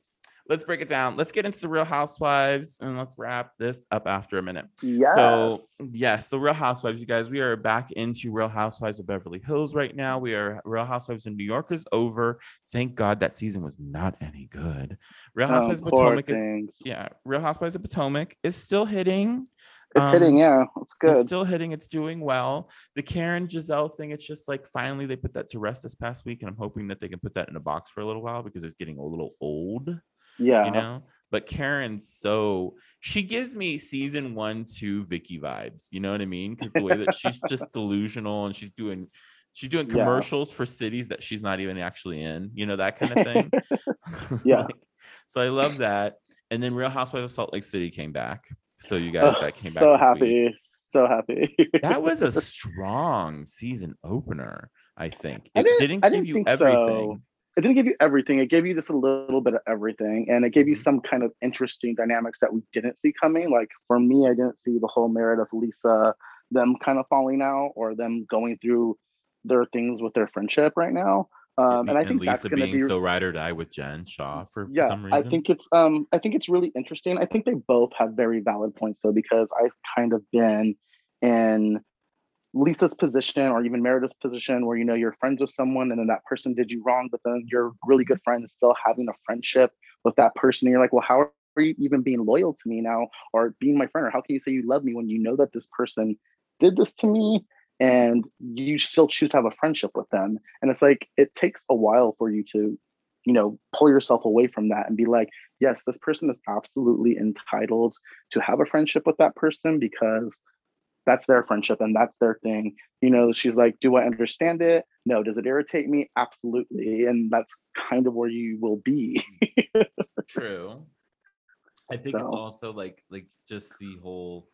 let's break it down. Let's get into the Real Housewives and let's wrap this up after a minute. yes. So yes, so Real Housewives, you guys, we are back into Real Housewives of Beverly Hills right now. We are Real Housewives in New York is over. Thank God that season was not any good. Real Oh, Housewives of poor Potomac is yeah, Real Housewives of Potomac is still hitting. It's hitting. Um, Yeah, it's It's good. still hitting. It's doing well. The Karen Gizelle thing, it's just like finally they put that to rest this past week, and I'm hoping that they can put that in a box for a little while because it's getting a little old yeah. you know but karen's so she gives me season one two vicki vibes you know what i mean because the way that she's just delusional and she's doing she's doing Yeah. commercials for cities that she's not even actually in you know that kind of thing Yeah. Like, so i love that and then real housewives of salt lake city came back so you guys Ugh, that came oh, back so happy. week. So happy. that was a strong season opener i think I it didn't- didn't, I give didn't you think so. It didn't give you everything. It gave you just a little bit of everything, and it gave you Mhm. some kind of interesting dynamics that we didn't see coming. Like for me, I didn't see the whole merit of Lisa, them kind of falling out or them going through their things with their friendship right now. Um, and I think that's lisa going to being be so ride or die with jen shah for yeah. some reason I think it's um, I think it's really interesting. I think they both have very valid points though, because I've kind of been in Lisa's position or even Meredith's position where you know you're friends with someone and then that person did you wrong, but then you're really good friends still having a friendship with that person. And you're like, well, how are you even being loyal to me now or being my friend? Or how can you say you love me when you know that this person did this to me and you still choose to have a friendship with them? And it's like it takes a while for you to, you know, pull yourself away from that and be like, yes, this person is absolutely entitled to have a friendship with that person because that's their friendship and that's their thing. You know, she's like, do I understand it? No. Does it irritate me? Absolutely. And that's kind of where you will be. True. I think it's also like like just the whole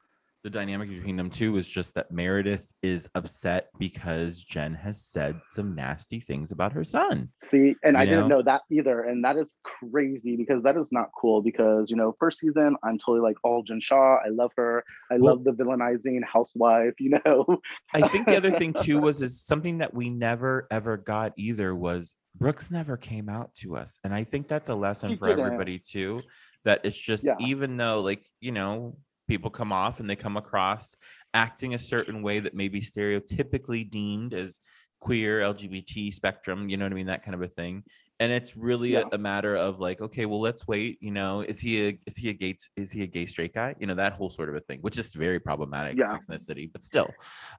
the dynamic between them two is just that Meredith is upset because Jen has said some nasty things about her son. See, and I You didn't know? know that either. And that is crazy because that is not cool. Because, you know, first season, I'm totally like all Jen Shah. I love her. I Well- love the villainizing housewife, you know. I think the other thing too was is something that we never ever got either was Brooks never came out to us. And I think that's a lesson He for didn't. everybody too. That it's just Yeah. even though like, you know, people come off and they come across acting a certain way that may be stereotypically deemed as queer, LGBT spectrum, you know what I mean? That kind of a thing. And it's really a, Yeah. a matter of like, okay, well, let's wait. You know, is he a is he a gay is he a gay straight guy? You know, that whole sort of a thing, which is very problematic in Yeah. And the City, but still.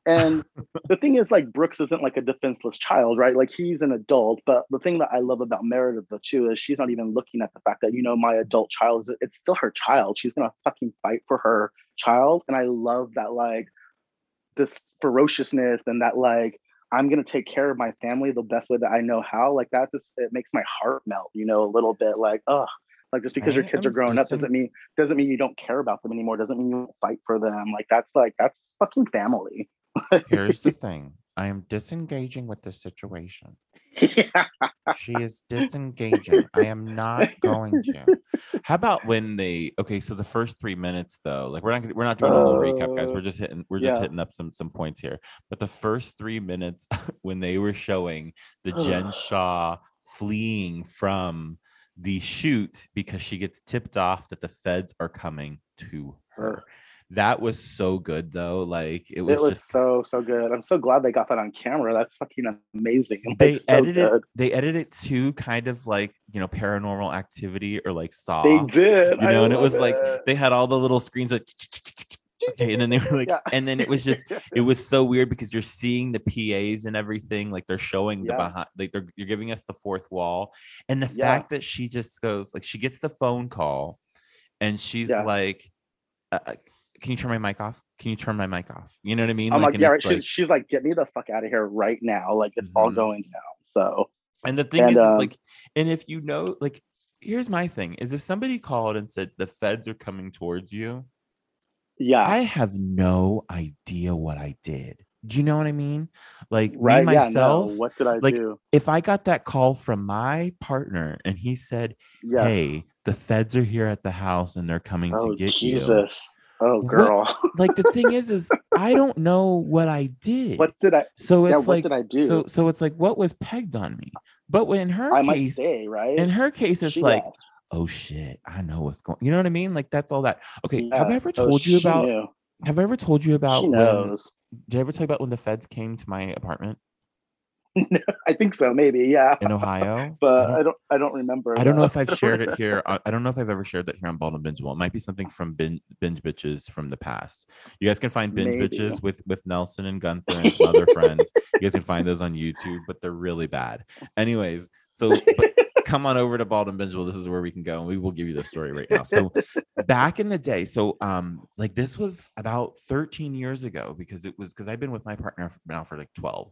And the thing is, like, Brooks isn't like a defenseless child, right? Like, he's an adult. But the thing that I love about Meredith, though, too, is she's not even looking at the fact that, you know, my adult child is, it's still her child. She's going to fucking fight for her child. And I love that, like, this ferociousness and that, like, I'm going to take care of my family the best way that I know how. Like, that just, it makes my heart melt, you know, a little bit. Like, oh, like just because your kids are growing up doesn't mean doesn't mean you don't care about them anymore. Doesn't mean you fight for them. Like that's like that's fucking family. Here's the thing. I am disengaging with this situation. She is disengaging. I am not going to. How about when they okay, so the first three minutes though, like we're not we're not doing a whole recap, guys. Uh, We're just hitting we're just yeah. hitting up some some points here. But the first three minutes when they were showing the Jen Shah fleeing from the shoot because she gets tipped off that the feds are coming to her. That was so good though. Like it was, it was just so so good. I'm so glad they got that on camera. That's fucking amazing. They so edited good. they edited it to kind of like you know paranormal activity or like saw They did. you I know and it was like they had all the little screens like okay and then they were like Yeah. and then it was just it was so weird because you're seeing the pas and everything like they're showing the Yeah. behind like they're you're giving us the fourth wall and the Yeah. fact that she just goes like she gets the phone call and she's like uh, uh, can you turn my mic off can you turn my mic off you know what i mean I'm like, and yeah, right. it's She's, she's like, get me the fuck out of here right now. Like it's all Mhm. going down. So And the thing And, is, is, um, like, and if you know, like, here's my thing: is if somebody called and said the feds are coming towards you, yeah. I have no idea what I did. Do you know what I mean? Like right. me yeah, no. myself, What did I like, do? if I got that call from my partner and he said, Yeah. "Hey, the feds are here at the house and they're coming oh to get you," Oh What- girl. like the thing is, is I don't know what I did. what did I so yeah, it's what like, did I do? so so it's like, what was pegged on me? But in her I case, say, right? in her case, it's She like, left. oh shit, I know what's going. You know what I mean? Like that's all that. Okay, have I Yeah. ever Oh, told you about? knew. Have I ever told you about? She when, knows. did I ever tell you about when the feds came to my apartment I think so, maybe, yeah. in Ohio? But I I don't, don't I don't remember. I don't know if I've shared it here. I I don't know if I've ever shared that here on Bald and Bingeable. It might be something from Bin- Binge Bitches from the past. You guys can find Binge Maybe. Bitches with with Nelson and Gunther and some other friends. You guys can find those on YouTube, but they're really bad. Anyways, so come on over to Bald and Bingeable. This is where we can go, and we will give you the story right now. So back in the day, so um, like this was about 13 years ago because it was because I've been with my partner now for like 12.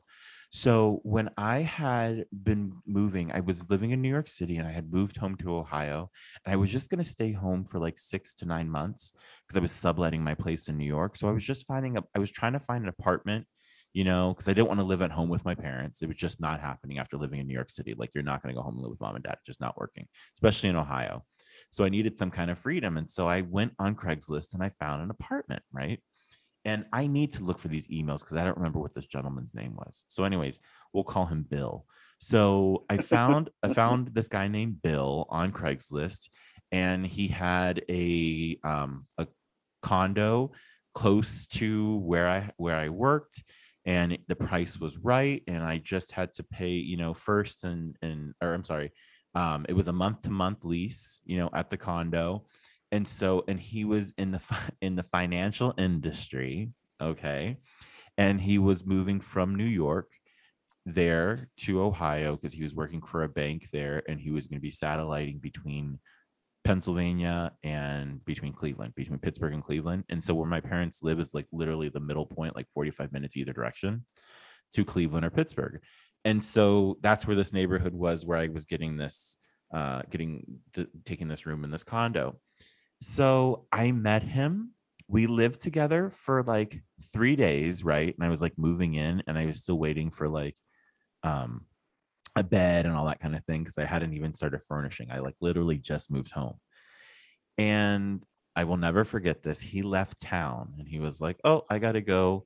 So when I had been moving, I was living in New York City and I had moved home to Ohio. And I was just going to stay home for like six to nine months because I was subletting my place in New York. So I was just finding a, I was trying to find an apartment, you know, because I didn't want to live at home with my parents. It was just not happening after living in New York City. Like you're not going to go home and live with mom and dad, just not working, especially in Ohio. So I needed some kind of freedom. And so I went on Craigslist and I found an apartment, right? And I need to look for these emails because I don't remember what this gentleman's name was. So, anyways, we'll call him Bill. So I found I found this guy named Bill on Craigslist, and he had a um a condo close to where I where I worked, and the price was right, and I just had to pay, you know, first and and or I'm sorry, um, it was a month to month lease, you know, at the condo, and so and he was in the in the financial industry, okay, and he was moving from New York there to Ohio because he was working for a bank there and he was going to be satelliting between Pennsylvania and between Cleveland, between Pittsburgh and Cleveland. And so where my parents live is like literally the middle point, like 45 minutes either direction to Cleveland or Pittsburgh. And so that's where this neighborhood was where I was getting this, uh, getting the, taking this room in this condo. So I met him. We lived together for like three days, right? And I was like moving in and I was still waiting for like um a bed and all that kind of thing because I hadn't even started furnishing. I like literally just moved home. And I will never forget this. He left town and he was like, Oh, I got to go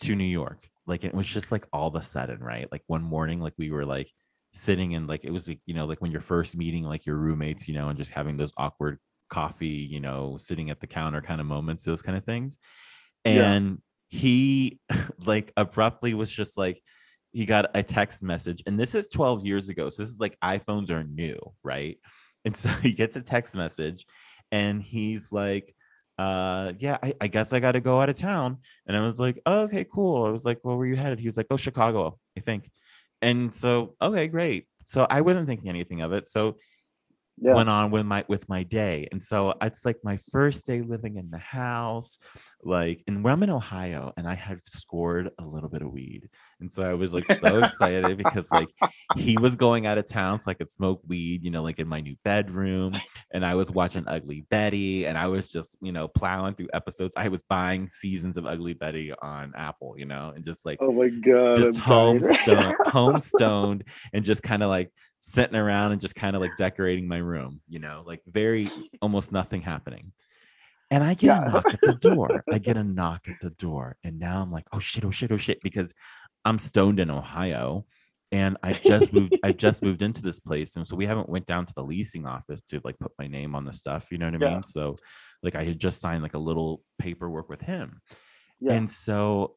to New York. Like it was just like all of a sudden, right? Like one morning, like we were like sitting and like it was like, you know, like when you're first meeting like your roommates, you know, and just having those awkward coffee, you know, sitting at the counter kind of moments, those kind of things. Yeah. And he like abruptly was just like, he got a text message, and this is 12 years ago. So this is like iPhones are new, right? And so he gets a text message and he's like, uh, yeah, I, I guess I got to go out of town. And I was like, oh, okay, cool. I was like, where were you headed? He was like, oh, Chicago, I think. And so, okay, great. So I wasn't thinking anything of it. So Yeah. went on with my with my day and so it's like my first day living in the house like and where i'm in ohio and i had scored a little bit of weed and so i was like so excited because like he was going out of town so i could smoke weed you know like in my new bedroom and i was watching ugly betty and i was just you know plowing through episodes i was buying seasons of ugly betty on apple you know and just like oh my god. just home stoned, home stoned, and just kind of like sitting around and just kind of like decorating my room, you know, like very almost nothing happening. And I get Yeah. a knock at the door. I get a knock at the door, and now I'm like, oh shit, oh shit, oh shit, because I'm stoned in Ohio, and I just moved. I just moved into this place, and so we haven't went down to the leasing office to like put my name on the stuff. You know what I Yeah. mean? So, like, I had just signed like a little paperwork with him, Yeah. and so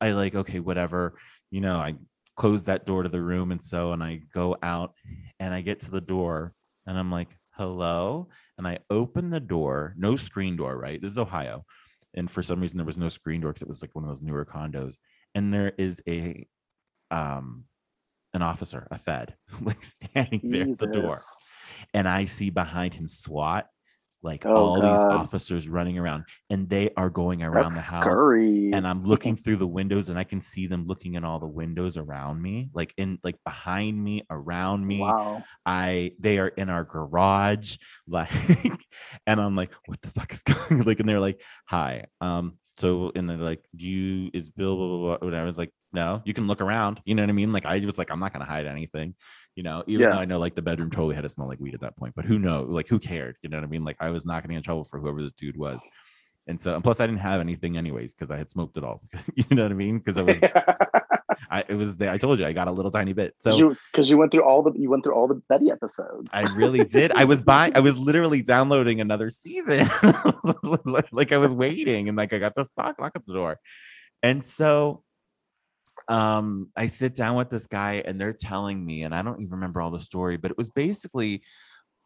I like, okay, whatever. You know, I close that door to the room. And so, and I go out and I get to the door and I'm like, hello. And I open the door, no screen door, right? This is Ohio. And for some reason, there was no screen door because it was like one of those newer condos. And there is a, um, an officer, a Fed, like standing there at the door and I see behind him SWAT, like Oh, all these officers running around, and they are going around That's the house. And I'm looking through the windows, and I can see them looking in all the windows around me, like in like behind me, around me. Wow. I they are in our garage, like, and I'm like, what the fuck is going? Like, and they're like, hi, um, so and they're like, do you is Bill blah blah blah? And I was like, no, you can look around. You know what I mean? Like, I was like, I'm not gonna hide anything. You know, even Yeah. though I know like the bedroom totally had to smell like weed at that point, but who knows? Like, who cared? You know what I mean? Like, I was not getting in trouble for whoever this dude was. And so, and plus, I didn't have anything anyways because I had smoked it all. you know what I mean? Because I was, I it was there. I told you, I got a little tiny bit. So you because you went through all the you went through all the Betty episodes. I really did. I was buying, I was literally downloading another season. like I was waiting and like I got the stock knock at the door. And so um I sit down with this guy and they're telling me, and I don't even remember all the story, but it was basically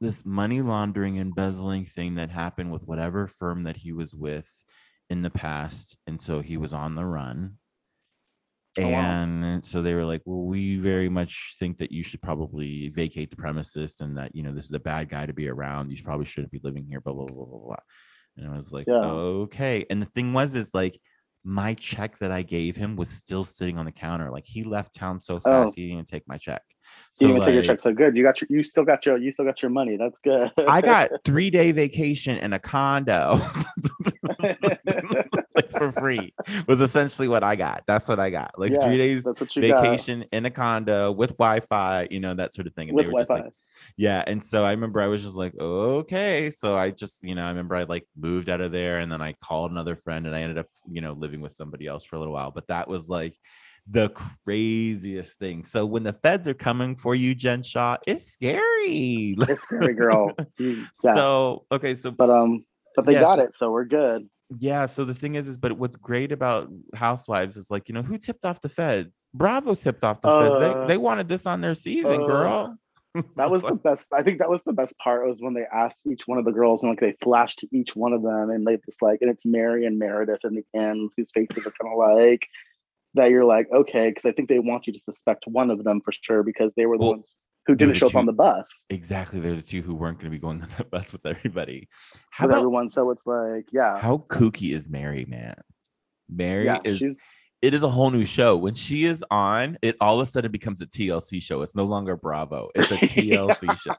this money laundering embezzling thing that happened with whatever firm that he was with in the past. And so he was on the run. Oh, wow. And so they were like, well, we very much think that you should probably vacate the premises and that, you know, this is a bad guy to be around. You probably shouldn't be living here, blah, blah, blah, blah, blah. And I was like, Yeah. okay. And the thing was, is like, my check that I gave him was still sitting on the counter. Like he left town so oh. fast, Oh. he didn't even take my check. So you didn't even take your check so good. You got your you still got your you still got your money. That's good. I got three day vacation in a condo like for free was essentially what I got. That's what I got. Like Yeah, three days you got vacation in a condo with Wi-Fi, you know, that sort of thing. And with they were just Wi-Fi. like, yeah. And so I remember I was just like, okay. So I just, you know, I remember I like moved out of there and then I called another friend and I ended up, you know, living with somebody else for a little while. But that was like the craziest thing. So when the feds are coming for you, Jen Shah, it's scary. it's scary, girl. Yeah. So okay, so but um, but they Yes. got it, so we're good. yeah, so the thing is, is but what's great about Housewives is like, you know, who tipped off the feds? Bravo tipped off the feds. Uh, They, they wanted this on their season, uh, girl. That was the best. I think that was the best part was when they asked each one of the girls and like they flashed to each one of them and they just like and it's Mary and Meredith in the end whose faces are kind of like that. You're like okay because I think they want you to suspect one of them for sure because they were the Well, ones who didn't show up on the bus Exactly, they're the two who weren't going to be going on the bus with everybody. How with about everyone. So it's like, yeah, how kooky is Mary, man? Mary yeah, is it is a whole new show. When she is on, it all of a sudden becomes a TLC show. It's no longer Bravo. It's a TLC show.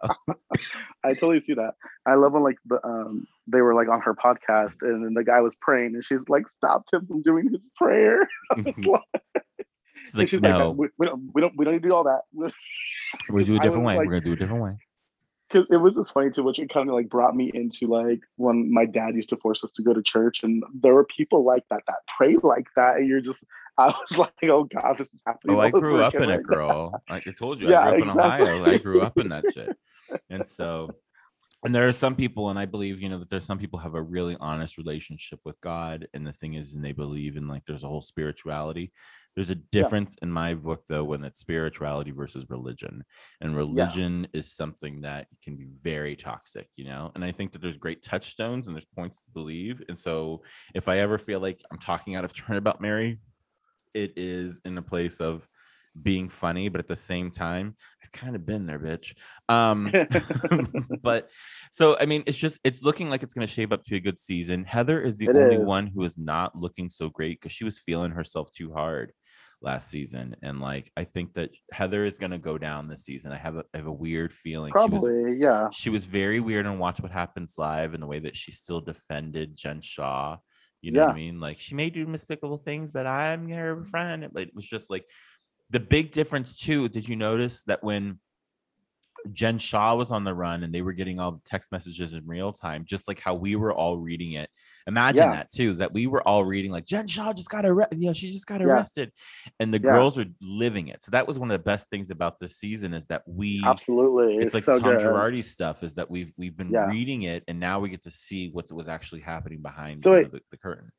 I totally see that. I love when like the um they were like on her podcast and then the guy was praying and she's like stopped him from doing his prayer. She's like, she's no, like, we, we don't we don't we don't need to do all that. we're do a different way. like- we're gonna do a different way. Because it was just funny too, which it kind of like brought me into like when my dad used to force us to go to church, and there were people like that that pray like that, and you're just I was like, oh god, this is happening. Oh, I grew up in it, right girl. Like I told you, Yeah, I grew up in Ohio. I grew up in that shit. And so, and there are some people, and I believe, you know, that there's some people have a really honest relationship with God. And the thing is, and they believe in like there's a whole spirituality. There's a difference in my book, though, when it's spirituality versus religion. And religion is something that can be very toxic, you know? And I think that there's great touchstones and there's points to believe. And so if I ever feel like I'm talking out of turn about Mary, it is in a place of being funny, but at the same time, I've kind of been there, bitch. Um, but so I mean, it's just it's looking like it's gonna shape up to a good season. Heather is the It only is. one who is not looking so great because she was feeling herself too hard last season. And like I think that Heather is gonna go down this season. I have a I have a weird feeling. She was Probably, yeah. she was very weird on Watch What Happens Live and the way that she still defended Jen Shah. You know what I mean? Like she may do despicable things, but I'm her friend. It was just like the big difference too. Did you notice that when Jen Shah was on the run and they were getting all the text messages in real time, just like how we were all reading it. Imagine Yeah. that too, that we were all reading like Jen Shah just got arrested. you know, she just got Yeah. arrested. And the Yeah. girls are living it. So that was one of the best things about this season is that we Absolutely. it's It's, like so Tom good. Girardi stuff is that we've we've been reading it and now we get to see what was actually happening behind So you know, the, the curtain.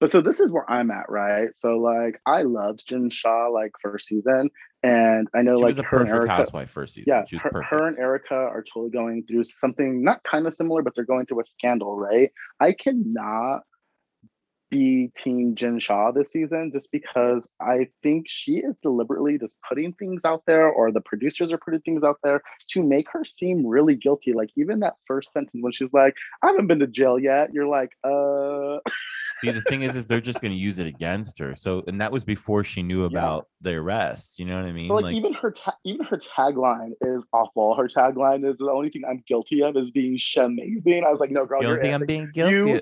But so this is where I'm at, right? So like I loved Jen Shah like first season, and I know She like was a her perfect Erika, housewife first season. yeah, her, perfect. her and Erika are totally going through something not kind of similar, but they're going through a scandal, right? I cannot be Team Jen Shah this season just because I think she is deliberately just putting things out there, or the producers are putting things out there to make her seem really guilty. Like even that first sentence when she's like, "I haven't been to jail yet," you're like, "Uh." See, the thing is, is they're just going to use it against her. So, and that was before she knew about the arrest. You know what I mean? So, like, even her ta- even her tagline is awful. Her tagline is the only thing I'm guilty of is being amazing. I was like, no, girl, you you're don't think I'm being guilty? You-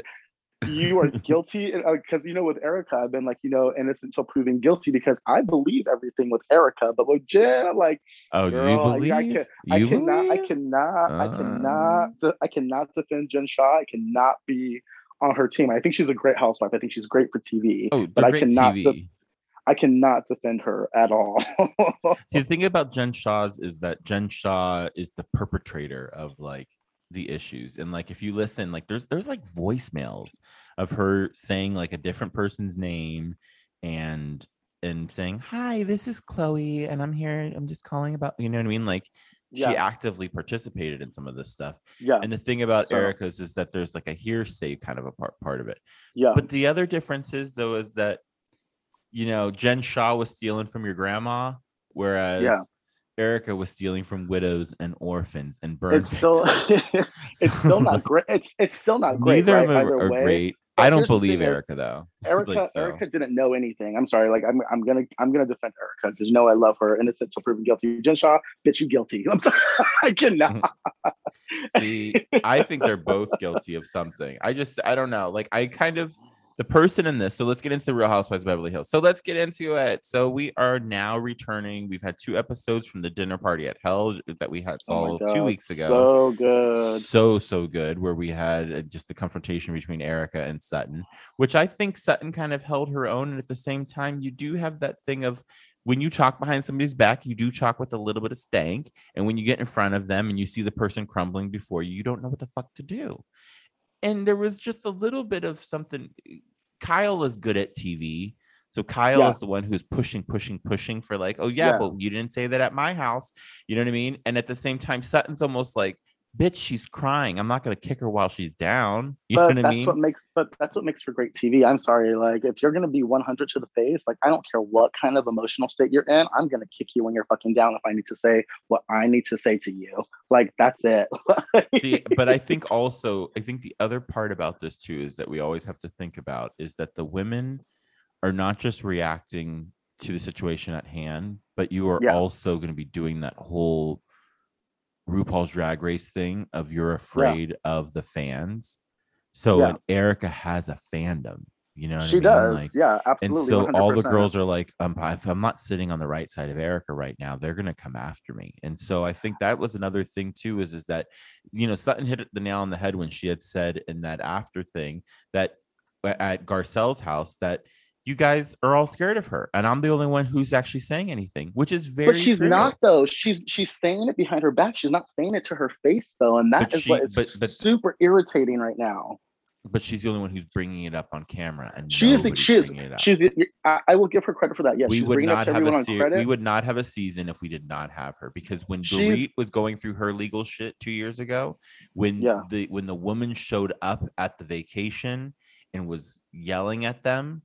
you are guilty because you know with Erika, I've been like, you know, innocent till proven guilty because I believe everything with Erika, but with Jen, I'm like, oh, girl, you I- believe? I, can, I cannot, I believe? cannot, I Uh. cannot, I cannot defend Jen Shah. I cannot be on her team. I think she's a great housewife. I think she's great for TV. Oh, but I cannot de- I cannot defend her at all. See, the thing about Jen Shah's is that Jen Shah is the perpetrator of like the issues. And like if you listen, like there's there's like voicemails of her saying like a different person's name and and saying, Hi, this is Chloe, and I'm here. I'm just calling about you know what I mean? Like she actively participated in some of this stuff. yeah, And the thing about So- Erika's is that there's like a hearsay kind of a part part of it. yeah. But the other difference is though is that you know Jen Shah was stealing from your grandma, whereas Yeah. Erika was stealing from widows and orphans and burn it's still it's still not great. It's it's still not great. Neither right? of them are, are great. I don't believe thing is, Erika though. Erika Like, so. Erika didn't know anything. I'm sorry. Like I'm I'm gonna I'm gonna defend Erika because no, I love her. Innocent till proven guilty. Jen Shah, bitch, you guilty. I cannot. Mm-hmm. See, I think they're both guilty of something. I just I don't know. Like I kind of the person in this. So let's get into the Real Housewives of Beverly Hills. So let's get into it. So we are now returning. We've had two episodes from the dinner party at Hell that we had Oh saw my two weeks ago. So good. so so good where we had uh, just the confrontation between Erika and Sutton which I think Sutton kind of held her own and at the same time you do have that thing of when you talk behind somebody's back you do talk with a little bit of stank and when you get in front of them and you see the person crumbling before you you don't know what the fuck to do and there was just a little bit of something Kyle is good at TV so Kyle Yeah. is the one who's pushing, pushing, pushing for like, oh yeah, Yeah. but you didn't say that at my house. You know what I mean? And at the same time, Sutton's almost like bitch, she's crying. I'm not gonna kick her while she's down. You but know what I that's mean? what makes but that's what makes for great TV. I'm sorry, like if you're gonna be 100 to the face, like I don't care what kind of emotional state you're in, I'm gonna kick you when you're fucking down if I need to say what I need to say to you. Like that's it. See, but I think also, I think the other part about this too is that we always have to think about is that the women are not just reacting to the situation at hand, but you are Yeah. also going to be doing that whole RuPaul's drag race thing of you're afraid of the fans. So Yeah. and Erika has a fandom, you know what I she mean? does. Like, yeah, absolutely. and so all the girls are like, um, if I'm not sitting on the right side of Erika right now, they're gonna come after me. And so I think that was another thing too, is is that you know Sutton hit the nail on the head when she had said in that after thing that at Garcelle's house that you guys are all scared of her, and I'm the only one who's actually saying anything, which is very. but she's true. not though. She's she's saying it behind her back. She's not saying it to her face though, and that But is she- is but- but- super irritating right now. But she's the only one who's bringing it up on camera, and She is. She is. bringing it up. She's. I, I will give her credit for that. Yes, we she's would bringing it up not have a se- we would not have a season if we did not have her because when Dorit was going through her legal shit two years ago, when Yeah. the when the woman showed up at the vacation and was yelling at them,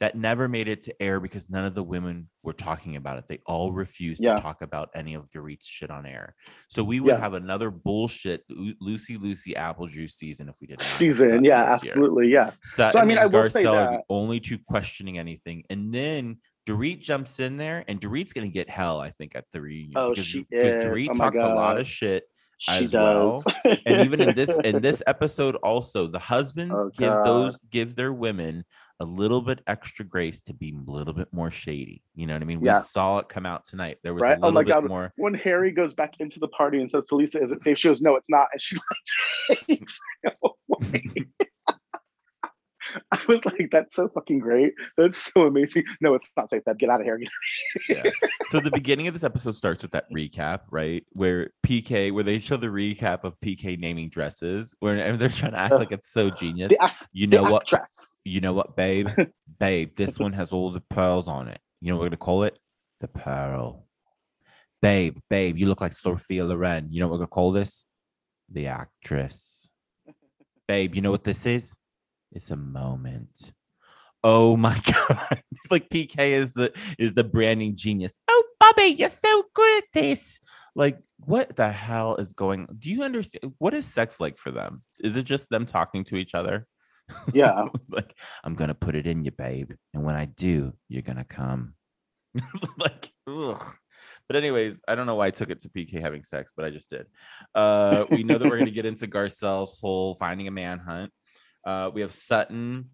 that never made it to air because none of the women were talking about it. They all refused Yeah. to talk about any of Dorit's shit on air. So we would Yeah. have another bullshit Lucy Lucy apple juice season if we did not season. Yeah, this year. absolutely. Yeah. Sutton so I mean, I will say are the that- only two questioning anything. And then Dorit jumps in there, and Dorit's gonna get hell, I think, at the reunion. Oh, because, she because is. Dorit Oh talks a lot of shit. She As does. well. And even in this in this episode, also the husbands Oh, give those give their women a little bit extra grace to be a little bit more shady. You know what I mean? Yeah. We saw it come out tonight. There was Right? a Oh little my bit God. more. when Harry goes back into the party and says to Lisa, "Is it safe?" She goes, "No, it's not," and she like takes. I was like, "That's so fucking great. That's so amazing." No, it's not safe. Deb. Get out of here. yeah. So the beginning of this episode starts with that recap, right? Where PK, where they show the recap of PK naming dresses, where and they're trying to act like it's so genius. The, You know what? You know what, babe? babe, this one has all the pearls on it. You know what we're gonna call it? The pearl. Babe, babe, you look like Sophia Loren. You know what we're gonna call this? The actress. babe, you know what this is? It's a moment. Oh my god. It's like PK is the is the branding genius. Oh Bobby, you're so good at this. Like, what the hell is going? Do you understand what is sex like for them? Is it just them talking to each other? Yeah. like I'm gonna put it in you, babe, and when I do, you're gonna come. like, ugh. but anyways, I don't know why I took it to PK having sex, but I just did. Uh, we know that we're gonna get into Garcelle's whole finding a manhunt. Uh, we have Sutton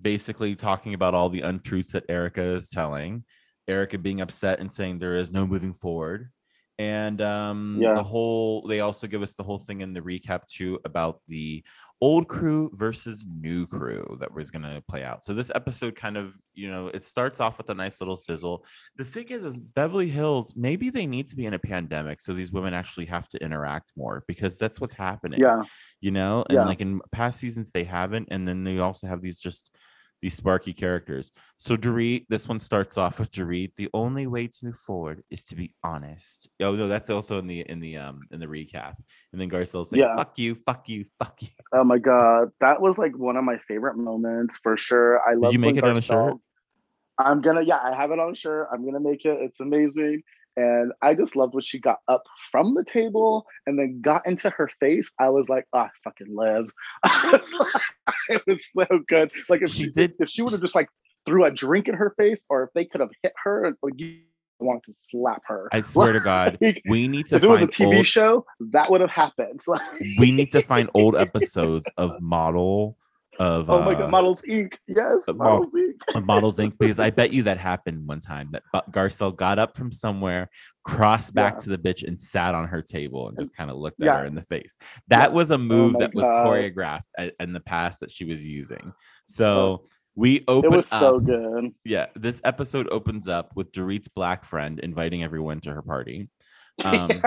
basically talking about all the untruths that Erika is telling. Erika being upset and saying there is no moving forward. And um, Yeah. the whole, they also give us the whole thing in the recap too about the old crew versus new crew that was going to play out. So this episode kind of, you know, it starts off with a nice little sizzle. The thing is, is Beverly Hills, maybe they need to be in a pandemic so these women actually have to interact more because that's what's happening Yeah. you know and Yeah. like in past seasons they haven't and then they also have these just these sparky characters so Dorit, this one starts off with Dorit. the only way to move forward is to be honest oh no that's also in the in the um in the recap and then Garcelle's like Yeah. fuck you fuck you fuck you Oh my god, that was like one of my favorite moments for sure. I love. you make it on a shirt? I'm gonna. Yeah, I have it on a shirt. I'm gonna make it. It's amazing. And I just loved when she got up from the table and then got into her face. I was like, ah, fucking live. it was so good. Like if She she, did- if she would have just like threw a drink in her face, or if they could have hit her, like you want to slap her. I swear to God we need to if it was a TV old, show, that would have happened. Like, we need to find old episodes of model of oh my uh, god, Models Inc. Yes, uh, Models Inc. Models Inc. because I bet you that happened one time that Garcelle got up from somewhere, crossed back Yeah. to the bitch, and sat on her table and just kind of looked at Yeah. her in the face. That was a move my that was choreographed a- in the past that she was using. So we open. It was up. so good. Yeah, this episode opens up with Dorit's black friend inviting everyone to her party. Um,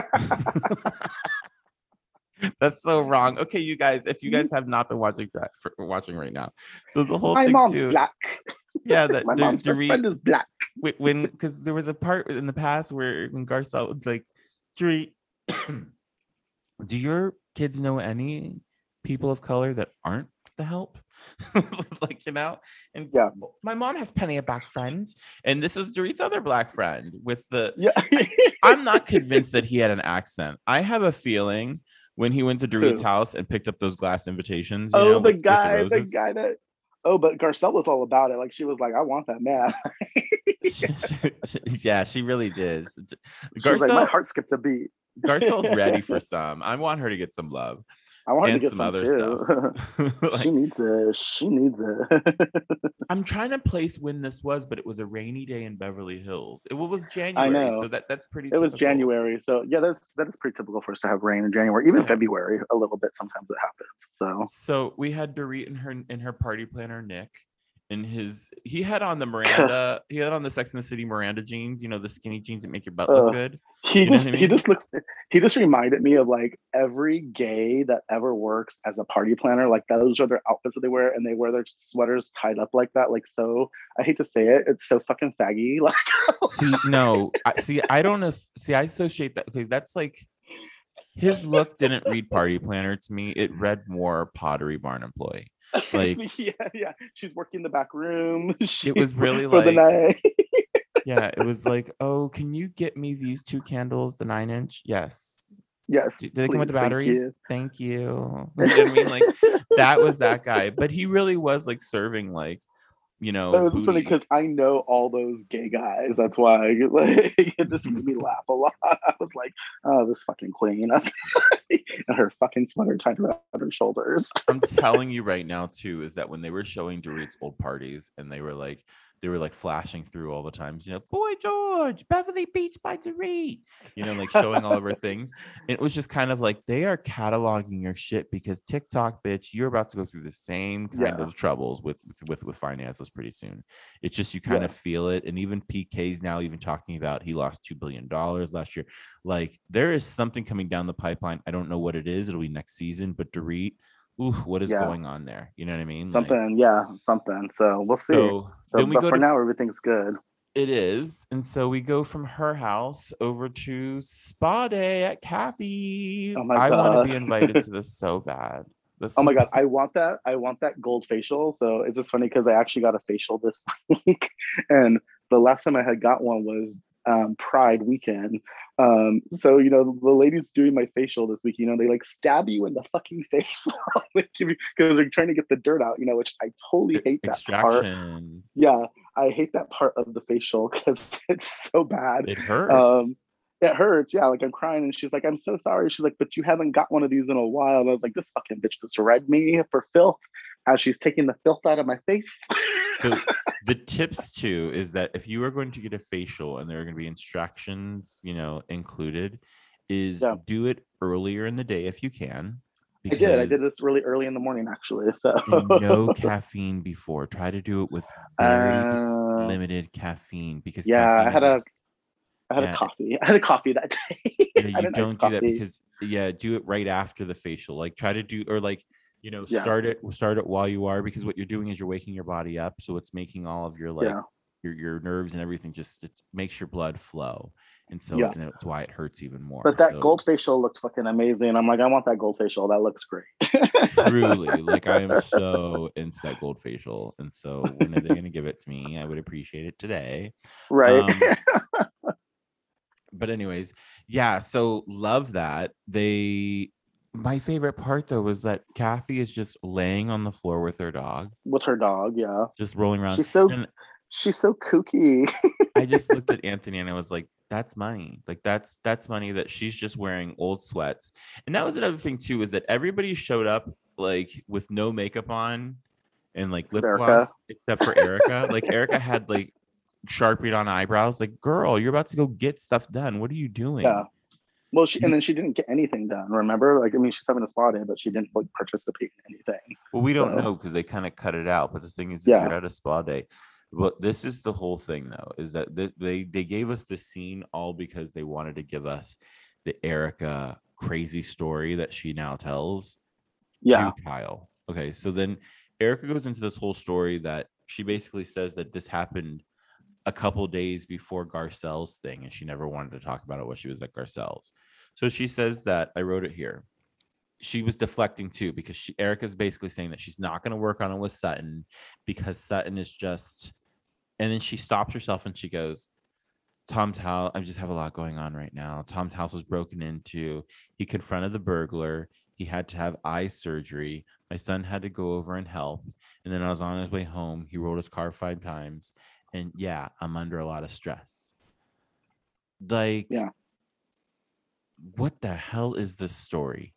that's so wrong. Mm-hmm. Okay, you guys, if you guys mm-hmm. have not been watching that for watching right now, so the whole My thing mom's too, black. yeah, that My mom's Dorit- friend is black. when because there was a part in the past where when Garcelle was like, Dorit, Do your kids know any people of color that aren't the help? like you know, and Yeah. my mom has plenty of black friends, and this is Dorit's other black friend with the. Yeah. I'm not convinced that he had an accent. I have a feeling when he went to Dorit's Who? house and picked up those glass invitations. You oh, know, the with- with guy, the, roses. guy that. Oh, but Garcelle was all about it. Like she was like, "I want that man." yeah, she really did. She was like, "My heart skipped a beat." Garcelle's ready for some. I want her to get some love I want and to get some other too. stuff. Like, she needs it. She needs it. I'm trying to place when this was, but it was a rainy day in Beverly Hills. It was January, so know. that that's pretty. it was typical. January, so yeah, that's that is pretty typical for us to have rain in January. Even Yeah. February, a little bit. Sometimes it happens. So So we had Dorit and her and her party planner Nick, and his he had on the Miranda. he had on the Sex and the City Miranda jeans. You know the skinny jeans that make your butt look good. he You know just I he just looks he just reminded me of like every gay that ever works as a party planner. Like those are their outfits that they wear, and they wear their sweaters tied up like that. Like so, I hate to say it, it's so fucking faggy. Like See, no, I see. I don't know. If, see, I associate that because that's like his look didn't read party planner to me. It read more Pottery Barn employee. Like- yeah, yeah, she's working in the back room. She, was really for the like- night. Yeah, it was like, oh, can you get me these two candles, the nine inch? Yes. yes, Do, do they come with the please, thank batteries? you. Thank you. You know what I mean? Like that was that guy, but he really was like serving like, you know, That was funny because I know all those gay guys. That's why like, it just made me laugh a lot. I was like, oh, this fucking queen. and her fucking sweater tied around her shoulders. I'm telling you right now too is that when they were showing Dorit's old parties and they were like they were like flashing through all the times, you know, Boy George, Beverly Beach by Dorit, you know, like showing all of her things. And it was just kind of like they are cataloging your shit because TikTok, bitch, you're about to go through the same kind Yeah. of troubles with with with finances pretty soon. It's just you kind Yeah. of feel it. And even PK's now even talking about he lost two billion dollars last year. Like there is something coming down the pipeline. I don't know what it is. It'll be next season, but Dorit ooh, what is Yeah. going on there? You know what I mean? Like, Something, yeah, something. So we'll see. So, so then we but go for to now, everything's good. it is, and so we go from her house over to spa day at Kathy's. Oh I want to be invited to this so bad. This Oh my god, I want that. I want that gold facial. So it's just funny because I actually got a facial this week, and the last time I had got one was um, Pride weekend. Um, so you know the ladies doing my facial this week, you know they like stab you in the fucking face because they're trying to get the dirt out. You know, which I totally hate that part. Yeah, I hate that part of the facial because it's so bad. It hurts. Um, it hurts. Yeah, like I'm crying, and she's like, "I'm so sorry." She's like, "But you haven't got one of these in a while." And I was like, "This fucking bitch that's read me for filth." As she's taking the filth out of my face. so the tips too is that if you are going to get a facial and there are going to be instructions, you know, included, is Yeah. do it earlier in the day if you can. I did. I did this really early in the morning, actually. So no caffeine before. Try to do it with very Uh, limited caffeine because yeah, I caffeine had is a, I had yeah. a coffee. I had a coffee that day. yeah, you had don't do that because yeah, do it right after the facial. Like try to do or like you know Yeah. start it start it while you are because what you're doing is you're waking your body up, so it's making all of your like yeah, your your nerves and everything just it makes your blood flow, and so Yeah. and that's why it hurts even more. but that So gold facial looked fucking amazing. I'm like, I want that gold facial. That looks great. truly like I am so into that gold facial, and so when are they going to give it to me? I would appreciate it today. right. Um, but anyways, yeah, so love that. They my favorite part though was that Kathy is just laying on the floor with her dog, With her dog. Yeah. just rolling around. She's so and she's so kooky. I just looked at Anthony and I was like, that's money. Like that's that's money that she's just wearing old sweats. And that was another thing too, is that everybody showed up like with no makeup on and like lip Erika. gloss except for Erika. like Erika had like sharpie on eyebrows. Like, girl, you're about to go get stuff done. What are you doing? Yeah. Well, she and mm. then she didn't get anything done. Remember, like I mean, she's having a spa day, but she didn't like participate in anything. Well, we don't So- know because they kind of cut it out. But the thing is, Yeah. you're at a spa day. But this is the whole thing, though, is that th- they they gave us the scene all because they wanted to give us the Erika crazy story that she now tells Yeah, to Kyle. Okay, so then Erika goes into this whole story that she basically says that this happened a couple days before Garcelle's thing, and she never wanted to talk about it while she was at Garcelle's. So she says that I wrote it here. She was deflecting too because she Erika's basically saying that she's not going to work on it with Sutton because Sutton is just. And then she stops herself and she goes, Tom's house. I just have a lot going on right now. Tom's house was broken into. He confronted the burglar. He had to have eye surgery. My son had to go over and help. And then I was on his way home. He rolled his car five times. And yeah, I'm under a lot of stress. Like, Yeah. what the hell is this story?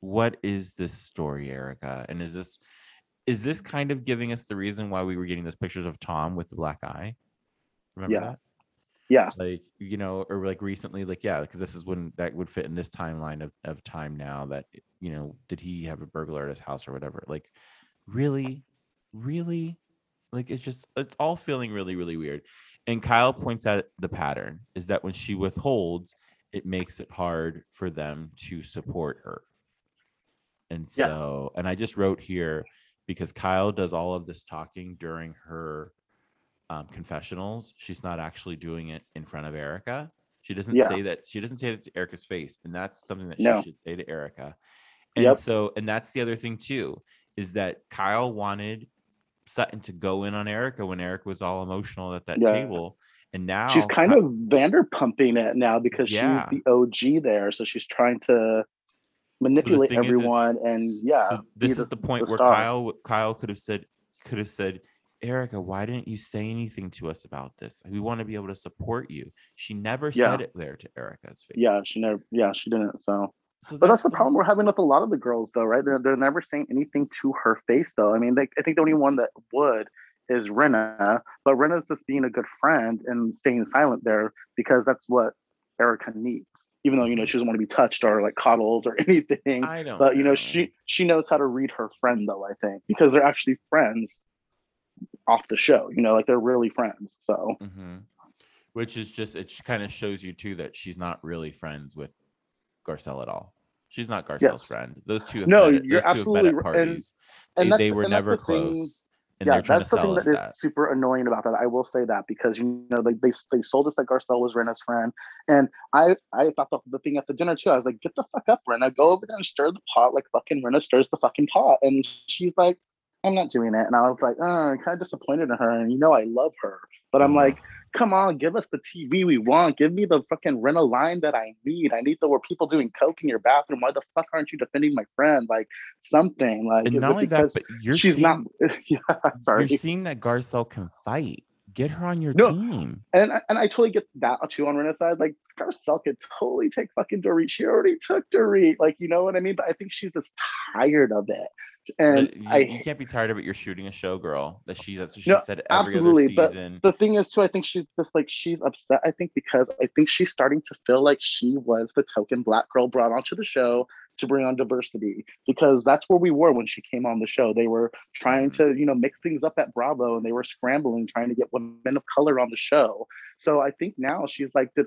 What is this story, Erika? And is this is this kind of giving us the reason why we were getting those pictures of Tom with the black eye? Remember Yeah. that? Yeah. like you know or like recently like yeah because this is when that would fit in this timeline of, of time now that you know did he have a burglar at his house or whatever like really really like it's just it's all feeling really really weird and kyle points out the pattern is that when she withholds it makes it hard for them to support her and Yeah. so and i just wrote here because kyle does all of this talking during her um, confessionals. She's not actually doing it in front of Erika. She doesn't Yeah. say that. She doesn't say that to Erika's face, and that's something that No. she should say to Erika. And Yep. so, and that's the other thing too, is that Kyle wanted Sutton to go in on Erika when Erika was all emotional at that Yeah. table, and now she's kind Ky- of Vanderpumping it now because Yeah. she's the OG there, so she's trying to manipulate thing is- is- everyone. and yeah, So this the- is the point the where star. Kyle Kyle could have said could have said, Erika, why didn't you say anything to us about this? We want to be able to support you. She never Yeah. said it there to Erika's face. yeah, she never, yeah, she didn't. So, So but that's the the- problem we're having with a lot of the girls, though, right? They're they're never saying anything to her face, though. I mean, they, I think the only one that would is Rinna, but Rinna's just being a good friend and staying silent there because that's what Erika needs. Even though you know she doesn't want to be touched or like coddled or anything, I don't. but you know she she knows how to read her friend though. I think because they're actually friends off the show. You know, like they're really friends. So hmm Which is just it kind of shows you too that she's not really friends with Garcelle at all. She's not Garcelle's Yes. friend. Those two have No, met you're two have met absolutely at right, and- parties. and they, they were and never the thing- close. and yeah, that's the thing that is that. super annoying about that. I will say that because you know they they, they sold us that Garcelle was Rinna's friend, and I I thought the, the thing at the dinner too. I was like, get the fuck up, Rinna, go over there and stir the pot like fucking Rinna stirs the fucking pot, and she's like, I'm not doing it, and I was like, oh, I'm kind of disappointed in her, and you know I love her, but I'm Mhm. like. Come on, give us the TV we want. Give me the fucking Rinna line that I need. I need the where people doing coke in your bathroom. Why the fuck aren't you defending my friend? Like something. Like and not only that, because but you're she's seeing, not. yeah, sorry. you're seeing that Garcelle can fight. Get her on your No, team. And I- and I totally get that too on Rinna's side. Like Garcelle could totally take fucking Dorit. She already took Dorit. Like you know what I mean. But I think she's just tired of it. And you, I you can't be tired of it. You're shooting a show, girl. That she that's what she No, said every absolutely, other but season. the thing is too, I think she's just like she's upset. I think because I think she's starting to feel like she was the token black girl brought onto the show to bring on diversity because that's where we were when she came on the show. They were trying mm-hmm. to, you know, mix things up at Bravo and they were scrambling trying to get women of color on the show. So I think now she's like, did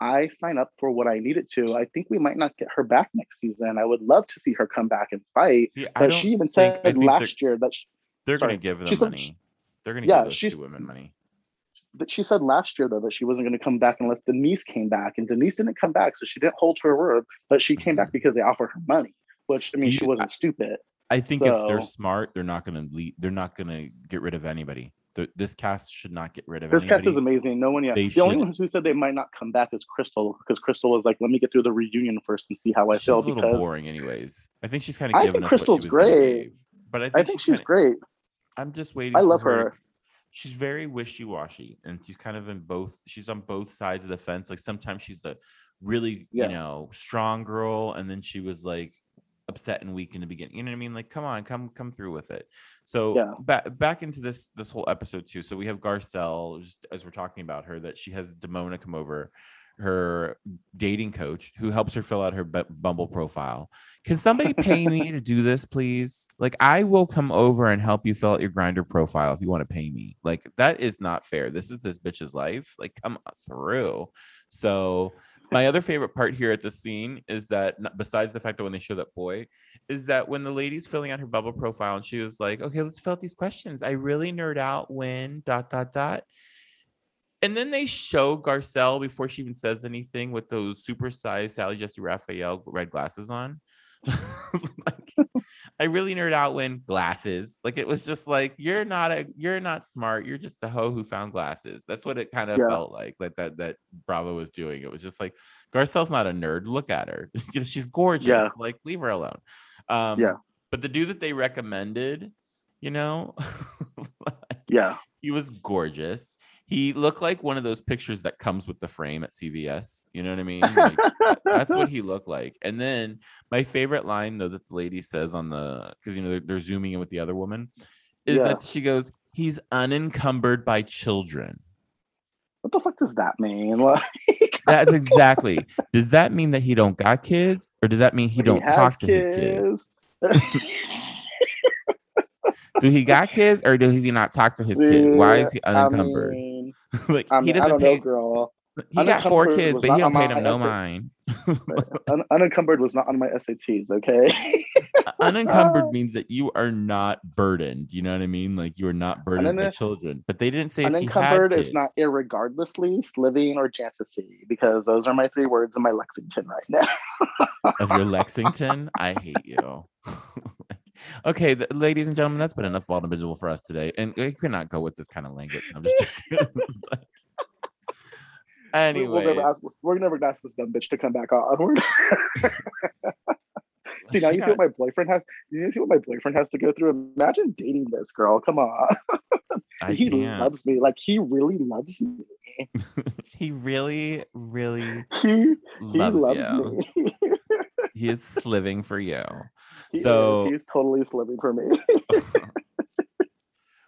I sign up for what I needed to? I think we might not get her back next season. I would love to see her come back and fight. See, I But she even think, said I last year that she, they're, going to give them she said- money. They're going to yeah, give those two women money. But she said last year though that she wasn't going to come back unless Denise came back, and Denise didn't come back, so she didn't hold her word. But she came back mm-hmm. because they offered her money, which I mean, she wasn't stupid. I think if they're smart, they're not going to lead. They're not going to get rid of anybody. The, this cast should not get rid of This cast is amazing. No one yet. They The only ones who said they might not come back is Crystal, because Crystal was like, "Let me get through the reunion first and see how I She's feel." a little Because boring, anyways. I think she's kind of I giving think us Crystal's what she was great. But I think, I think she's kinda- great. I'm just waiting. I love her. her. She's very wishy-washy, and she's kind of in both. She's on both sides of the fence. Like sometimes she's the really, Yeah. you know, strong girl, and then she was like upset and weak in the beginning. You know what I mean? Like, come on, come come through with it. So Yeah. back back into this this whole episode too. So we have Garcelle, just as we're talking about her, that she has Demona come over, her dating coach, who helps her fill out her Bu- Bumble profile. Can somebody pay me to do this, please? Like, I will come over and help you fill out your Grindr profile if you want to pay me. Like, that is not fair. This is this bitch's life. Like, come uh, through. So, my other favorite part here at the scene is that, besides the fact that when they show that boy, is that when the lady's filling out her Bumble profile and she was like, okay, let's fill out these questions. I really nerd out when dot dot dot. And then they show Garcelle before she even says anything with those supersized Sally Jessy Raphael red glasses on. like, I really nerd out when glasses. Like it was just like you're not a you're not smart. You're just the hoe who found glasses. That's what it kind of Yeah. felt like. Like that that Bravo was doing. It was just like Garcelle's not a nerd. Look at her. She's gorgeous. Yeah. Like leave her alone. Um, Yeah. But the dude that they recommended, you know, Yeah. he was gorgeous. He looked like one of those pictures that comes with the frame at CVS. You know what I mean? Like, that's what he looked like. And then my favorite line, though, that the lady says on the because you know they're, they're zooming in with the other woman, is Yeah. that she goes, "He's unencumbered by children." What the fuck does that mean? Like, That's exactly. does that mean that he don't got kids, or does that mean he don't has talk to his kids? kids. Do he got kids, or does he not talk to his kids? Why is he I unencumbered? mean, like I, he mean, I doesn't don't pay. know, girl. he got four kids, but he don't pay them no mind. Un- unencumbered was not on my SATs. Okay. Uh, unencumbered means that you are not burdened. You know what I mean? Like you are not burdened by children. But they didn't say he unencumbered is not irregardlessly, sliving, or jantasy because those are my three words in my Lexington right now. of your Lexington. I hate you. Okay, th- ladies and gentlemen, that's been enough Visual for us today. And we cannot go with this kind of language. I'm just anyway we'll we're never gonna ask this dumb bitch to come back on. We're- see now she you see got- what my boyfriend has. You see what my boyfriend has to go through. Imagine dating this girl. Come on, he can't. loves me. Like he really loves me. he really, really He he loves, loves you. me. He is sliving for you. He is. So- he's totally sliving for me.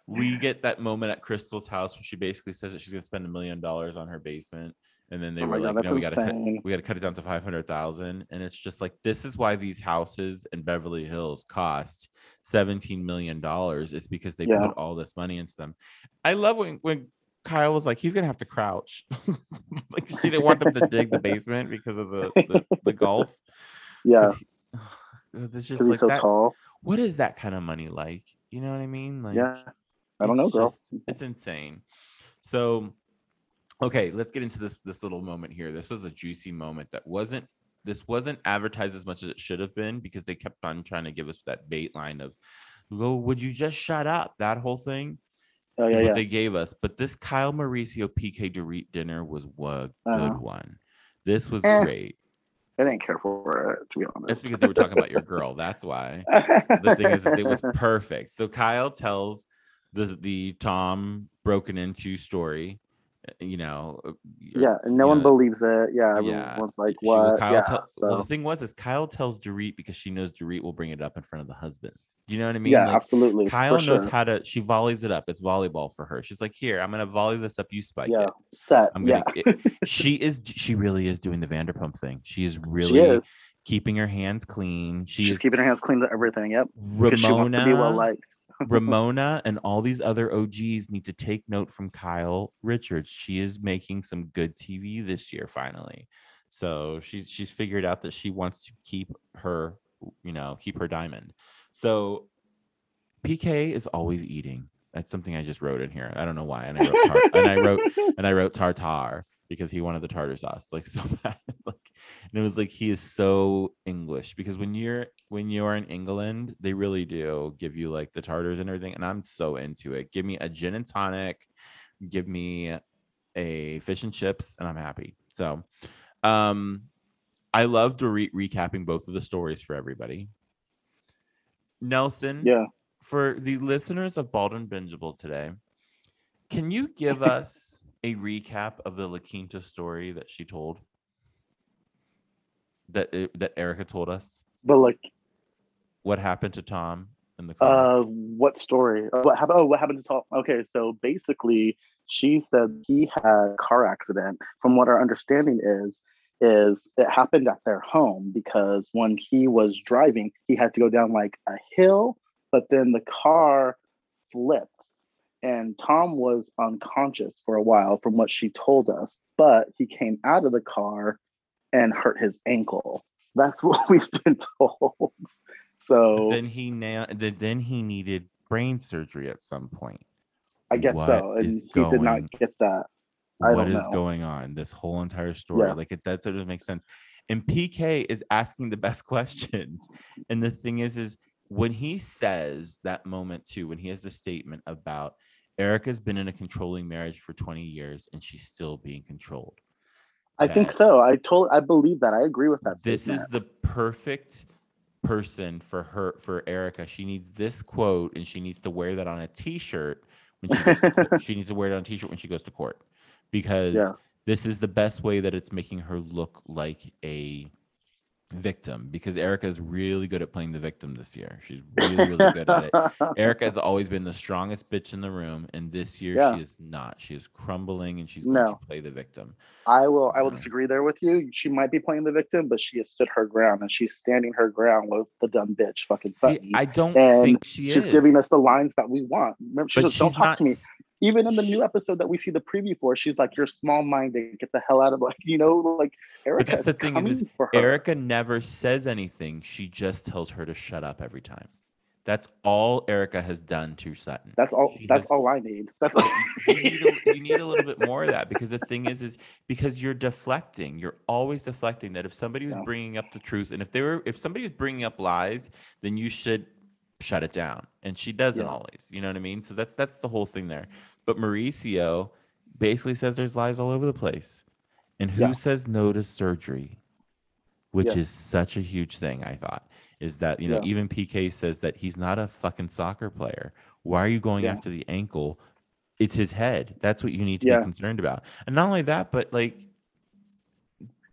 we get that moment at Crystal's house where she basically says that she's gonna spend a million dollars on her basement, and then they Oh were God, like, "No, we gotta cut, we gotta cut it down to five hundred thousand, and it's just like this is why these houses in Beverly Hills cost seventeen million dollars. It's because they Yeah. put all this money into them. I love when when Kyle was like, he's gonna have to crouch, like she didn't want them to dig the basement because of the the, the golf. Yeah, 'Cause he- it's just like so that. tall. What is that kind of money like? You know what I mean? Like, Yeah, I don't know, it's girl. just- it's insane. So, okay, let's get into this this little moment here. This was a juicy moment that wasn't this wasn't advertised as much as it should have been because they kept on trying to give us that bait line of, "Go, would you just shut up?" That whole thing Oh is yeah, what yeah. they gave us. But this Kyle Mauricio PK Dorit dinner was a good Uh-huh. one. This was Eh. great. I didn't care for it to be That's honest. because they were talking about your girl. That's why. the thing is, is it was perfect. So Kyle tells the the Tom broken into story. Uh, You know, uh, you're- yeah, and no one yeah. believes it. Yeah, Yeah, everyone's like, she- well, "What?" Kyle yeah, tell- well, the thing was, is Kyle tells Dorit because she knows Dorit will bring it up in front of the husbands. Do you know what I mean? yeah, Like, absolutely. Kyle for knows sure. how to. She volleys it up. It's volleyball for her. She's like, "Here, I'm gonna volley this up. You spike Yeah, it." set. I'm gonna. it- she is. She really is doing the Vanderpump thing. She is really she is. keeping her hands clean. She She's is keeping her hands clean to everything. Yep, because she wants to be well liked. Ramona and all these other OGs need to take note from Kyle Richards. She is making some good TV this year finally. So she's she's figured out that she wants to keep her, you know, keep her diamond. So PK is always eating. That's something I just wrote in here. I don't know why. And I wrote tar- and I wrote and I wrote tartar because he wanted the tartar sauce like so bad. like, and it was like he is so English because when you're when you're in England, they really do give you like the tartars and everything, and I'm so into it. Give me a gin and tonic, give me a fish and chips, and I'm happy. So, um, I love to re- recapping both of the stories for everybody. Nelson, yeah, for the listeners of Bald and Bingeable today, can you give us a recap of the La Quinta story that she told? That it, that Erika told us. but like, What happened to Tom in the car? uh, what story? Uh, What happened? Oh, what happened to Tom? Okay, so basically, she said he had a car accident. From what our understanding is, is it happened at their home because when he was driving, he had to go down like a hill, but then the car flipped. And Tom was unconscious for a while, from what she told us. But he came out of the car and hurt his ankle. That's what we've been told. So then he na- then then he needed brain surgery at some point. I guess What so. And he did not get that. I what is going on this whole entire story Yeah. like it that sort of makes sense and pk is asking the best questions and the thing is is when he says that moment too when he has the statement about erika's been in a controlling marriage for 20 years and she's still being controlled I think so. I told I believe that. I agree with that. this is the perfect person for her for erika she needs this quote and she needs to wear that on a t-shirt when she goes to court. she needs to wear it on a t-shirt when she goes to court because Yeah. this is the best way that it's making her look like a victim because Erika is really good at playing the victim this year. She's really, really good at it. Erika has always been the strongest bitch in the room, and this year Yeah. she is not. She is crumbling and she's going No. to play the victim. I will I will mm. disagree there with you. She might be playing the victim, but she has stood her ground and she's standing her ground with the dumb bitch fucking See, Sutton. I don't and think she she's is. giving us the lines that we want. Remember, she but "Don't she's talk not. to me." Even in the new episode that we see the preview for, she's like, "You're small-minded. Get the hell out of like you know like." Erika that's the thing is- is. Erika never says anything. She just tells her to shut up every time. That's all Erika has done to Sutton. That's all. she That's has- all I need. That's all. you need, a, you need a little bit more of that because the thing is is because you're deflecting you're always deflecting that if somebody was Yeah. bringing up the truth and if they were if somebody was bringing up lies then you should shut it down. And she doesn't Yeah. always you know what i mean? So that's that's the whole thing there. But mauricio basically says there's lies all over the place. And who Yeah. says no to surgery which Yeah. is such a huge thing i thought is that you know Yeah. even pk says that he's not a fucking soccer player. Why are you going after the ankle? It's his head. That's what you need to be concerned about. And not only that but like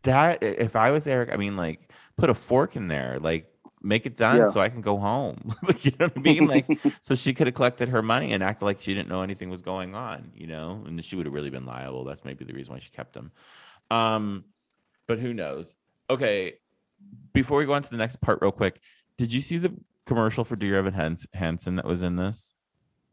that if i was eric i mean like put a fork in there. Like make it done Yeah. so i can go home. You know what i mean? Like so she could have collected her money and acted like she didn't know anything was going on you know? And she would have really been liable. That's maybe the reason why she kept them. um but who knows? Okay before we go on to the next part real quick did you see the commercial for dear evan Hans- hansen that was in this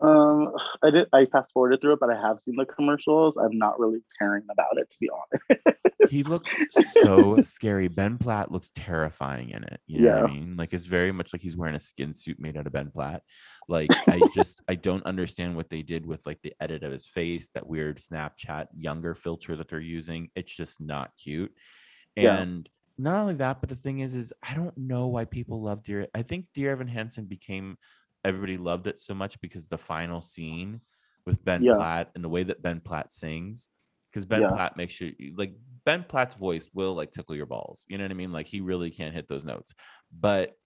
Um, I did. I fast forwarded through it, but I have seen the commercials. I'm not really caring about it, to be honest. he looks so scary. Ben Platt looks terrifying in it. You know what I mean? Like it's very much like he's wearing a skin suit made out of Ben Platt. Like I just I don't understand what they did with like the edit of his face, that weird Snapchat younger filter that they're using. It's just not cute. Yeah. And not only that, but the thing is, is I don't know why people love Dear. I think Dear Evan Hansen became everybody loved it so much because the final scene with Ben Yeah. Platt and the way that Ben Platt sings, because Ben Yeah. Platt makes sure like Ben Platt's voice will like tickle your balls. You know what I mean? Like he really can't hit those notes. But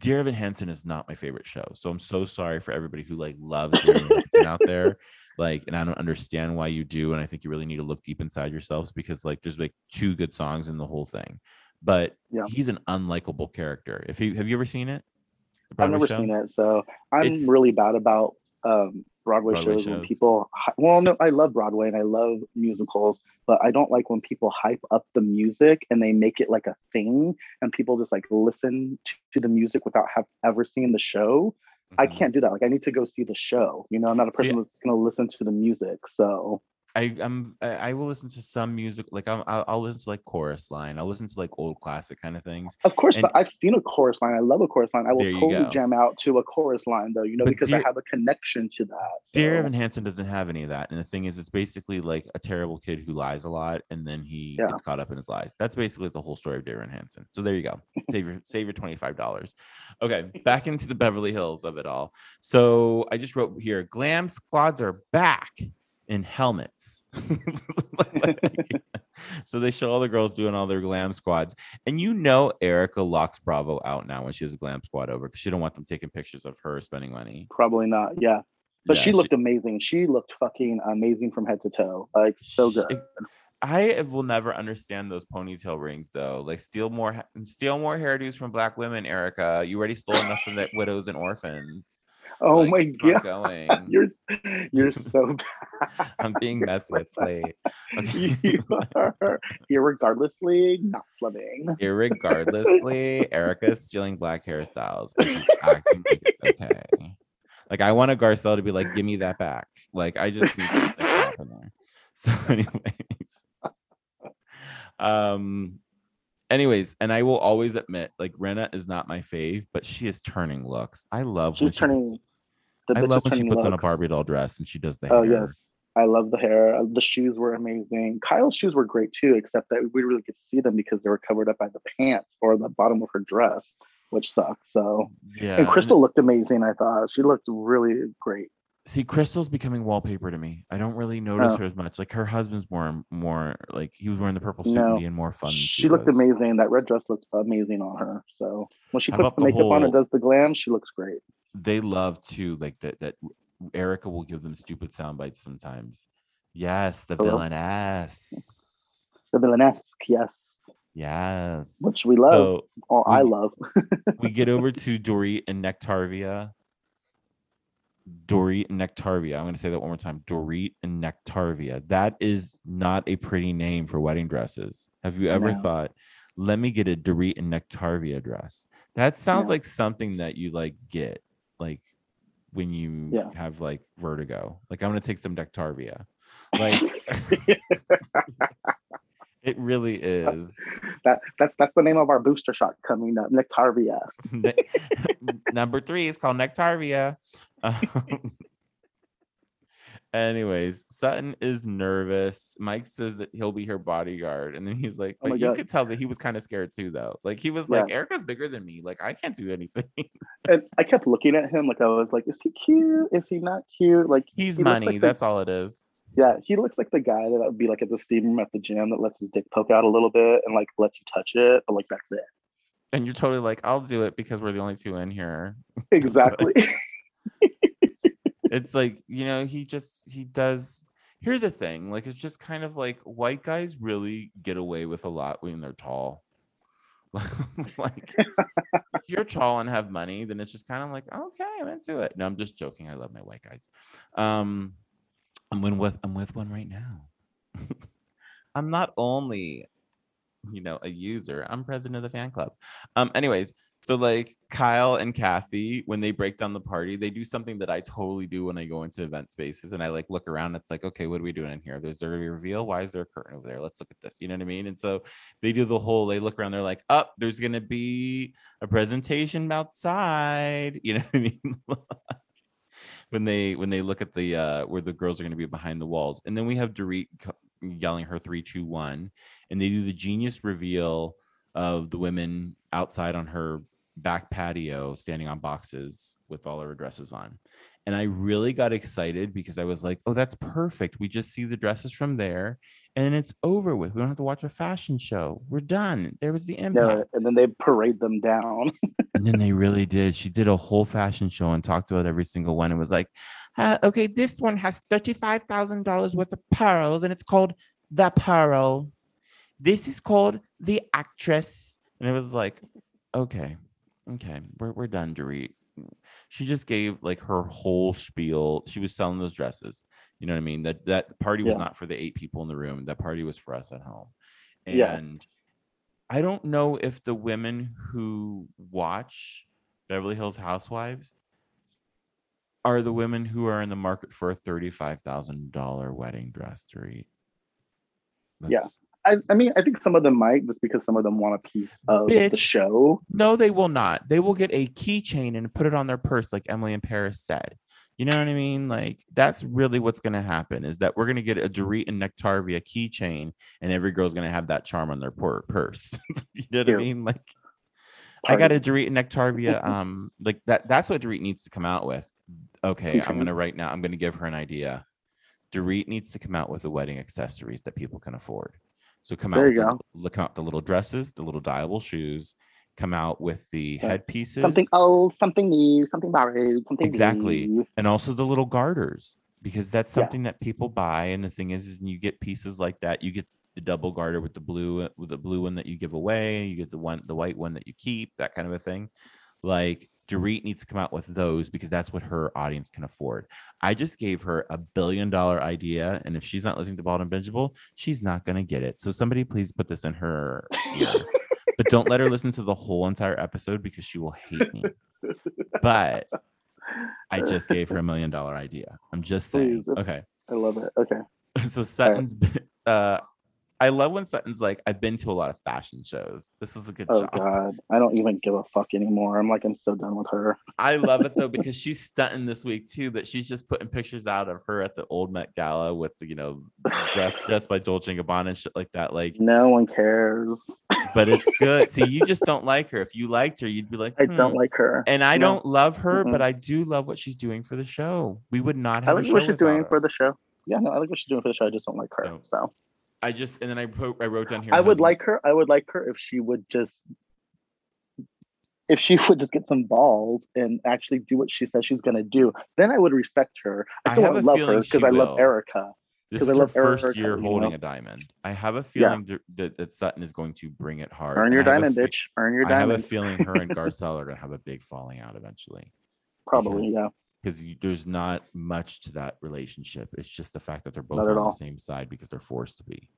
Dear Evan Hansen is not my favorite show. So I'm so sorry for everybody who like loves Dear Evan Hansen out there. Like, and I don't understand why you do. And I think you really need to look deep inside yourselves because like there's like two good songs in the whole thing. But Yeah. he's an unlikable character. If you have you ever seen it? I've never show? seen it, so I'm It's- really bad about um, Broadway, Broadway shows, when people. Well, no, I love Broadway and I love musicals, but I don't like when people hype up the music and they make it like a thing, and people just like listen to, the music without have ever seen the show. I Mhm. can't do that. Like I need to go see the show. You know, I'm not a See, person that's gonna listen to the music. So I I'm I I will listen to some music like I'm, I'll, I'll listen to like chorus line. I'll listen to like old classic kind of things. of course, And- but I've seen a chorus line. I love a chorus line. I will totally go. jam out to a chorus line though. You know, But because dear- I have a connection to that. Dear so- Evan Hansen doesn't have any of that. And the thing is, it's basically like a terrible kid who lies a lot and then he Yeah. gets caught up in his lies. That's basically the whole story of Dear Evan Hansen. So there you go. Save your save your $25. Okay, back into the Beverly Hills of it all. So I just wrote here, glam squads are back in helmets. so they show all the girls doing all their glam squads. And you know Erika locks Bravo out now when she has a glam squad over because she don't want them taking pictures of her spending money. Probably not. Yeah. But Yeah, she looked amazing. She looked fucking amazing from head to toe. Like so good. She- I will never understand those ponytail rings though. Like steal more, steal more hairdos from black women, Erika. You already stole enough from the widows and orphans. Oh Like, my god. Going. You're you're so bad. I'm being messy. It's late. Okay. you are irregardlessly not loving. Irregardlessly, Erika is stealing black hairstyles and she's acting like it's okay. Like I want a Garcelle to be like, "Give me that back." Like I just need something to happen there. So, anyways, um, anyways, and I will always admit, like Rinna is not my fave, but she is turning looks. I love when She's she puts- turning. The I love when she puts on a. Barbie doll dress and she does the Oh hair. yes. I love the hair. Uh, The shoes were amazing. Kyle's shoes were great too, except that we really get to see them because they were covered up by the pants or the bottom of her dress, which sucks. So, Yeah. and Crystal looked amazing. I thought she looked really great. See, Crystal's becoming wallpaper to me. I don't really notice Oh. her as much. Like her husband's more, more like he was wearing the purple suit No. and being more fun. than She looked was. amazing. That red dress looked amazing on her. So when she How puts the the makeup on and does the glam, she looks great. They love to like that. That Erika will give them stupid sound bites sometimes. Yes, the Hello? villainess. The villainesque, yes, Yes. which we love. So or I love. we get over to Dorit and Nectarvia. Dorit and Nectarvia. I'm going to say that one more time. Dorit and Nectarvia. That is not a pretty name for wedding dresses. Have you ever No. thought, let me get a Dorit and Nectarvia dress? That sounds No. like something that you like get like when you Yeah. have like vertigo. Like I'm to take some Nectarvia. Like it really is. that that's that's the name of our booster shot coming up, Nectarvia. Number three is called Nectarvia. Um, anyways, Sutton is nervous. Mike says that he'll be her bodyguard, and then he's like, Oh but you God. could tell that he was kind of scared too, though. Like he was like, Erika's bigger than me. Like I can't do anything. And I kept looking at him like I was like, is he cute? Is he not cute? Like He's He money. like the- That's all it is. yeah, he looks like the guy that would be like at the steam room at the gym that lets his dick poke out a little bit and like lets you touch it, but like that's it. And you're totally like, I'll do it because we're the only two in here. Exactly. it's like you know he just he does here's the thing like it's just kind of like white guys really get away with a lot when they're tall. Like if you're tall and have money then it's just kind of like okay i'm into it. No i'm just joking i love my white guys. Um i'm with i'm with one right now. I'm not only you know a user i'm president of the fan club. Um anyways so like Kyle and Kathy, when they break down the party, they do something that I totally do when I go into event spaces and I like look around. It's like, okay, what are we doing in here? There's there a reveal. Why is there a curtain over there? Let's look at this. You know what I mean? And so they do the whole, they look around, they're like, up, there's gonna be a presentation outside. You know what I mean? when they when they look at the uh where the girls are gonna be behind the walls. And then we have Dorit yelling her three, two, one, and they do the genius reveal of the women outside on her back patio standing on boxes with all her dresses on. And I really got excited because I was like, oh, that's perfect. We just see the dresses from there and it's over with. We don't have to watch a fashion show. We're done. There was the yeah, impact. and then they parade them down. and then they really did. She did a whole fashion show and talked about every single one. It was like, uh, okay, this one has $35,000 worth of pearls and it's called The Pearl. This is called The Actress. And it was like, okay, okay, we're, we're done, Dorit. She just gave like her whole spiel. She was selling those dresses. You know what I mean? That that party was Yeah. not for the eight people in the room. That party was for us at home. Yeah. And I don't know if the women who watch Beverly Hills Housewives are the women who are in the market for a thirty-five thousand dollar wedding dress to eat. Yeah. I, I mean, I think some of them might just because some of them want a piece of the show. No, they will not. They will get a keychain and put it on their purse, like Emily in Paris said. You know what I mean? Like that's really what's going to happen is that we're going to get a Dorit and Nectarvia keychain, and every girl's going to have that charm on their pur- purse. you know what I mean? Like I got a Dorit and Nectarvia. Um, like that. That's what Dorit needs to come out with. Okay, I'm gonna right now. I'm gonna give her an idea. Dorit needs to come out with the wedding accessories that people can afford. So come out. There with you the, go. Look out the little dresses, the little dyeable shoes. Come out with the Yeah. headpieces, Something old, something new, something borrowed, something Exactly. new. and also the little garters because that's Yeah. something that people buy. And the thing is, is you get pieces like that. You get the double garter with the blue with the blue one that you give away. You get the one the white one that you keep. That kind of a thing. Like Dorit needs to come out with those because that's what her audience can afford. I just gave her a billion dollar idea, and if she's not listening to Bald and Bingeable, she's not gonna get it. So somebody please put this in her but don't let her listen to the whole entire episode because she will hate me. But I just gave her a million dollar idea. I'm just saying. Please. Okay. I love it. Okay. So Sutton's uh I love when Sutton's like, I've been to a lot of fashion shows. This is a good job. Oh job. god, I don't even give a fuck anymore. I'm like, I'm so done with her. I love it though because she's stunting this week too. That she's just putting pictures out of her at the old Met Gala with the, you know, dressed, dressed by Dolce Gabbana and shit like that. Like, No one cares. but it's good. See, you just don't like her. If you liked her, you'd be like, I "Hmm." don't like her. And I No. don't love her, Mm-mm. but I do love what she's doing for the show. We would not I have. a like what she's doing without for the show. Yeah, no, I like what she's doing for the show. I just don't like her. So, So I just and then I wrote I wrote down here. I would husband- like her. I would like her if she would just if she would just get some balls and actually do what she says she's gonna do. Then I would respect her. I still love her because I love. Erika. This is I her first Erika, year holding know? a diamond. I have a feeling that, that, that Sutton is going to bring it hard. Earn your I have a diamond, fe- bitch. Earn your diamond. I have a feeling her and Garcelle are going to have a big falling out eventually. Probably, yeah. Because there's not much to that relationship. It's just the fact that they're both on at the same side because they're forced to be.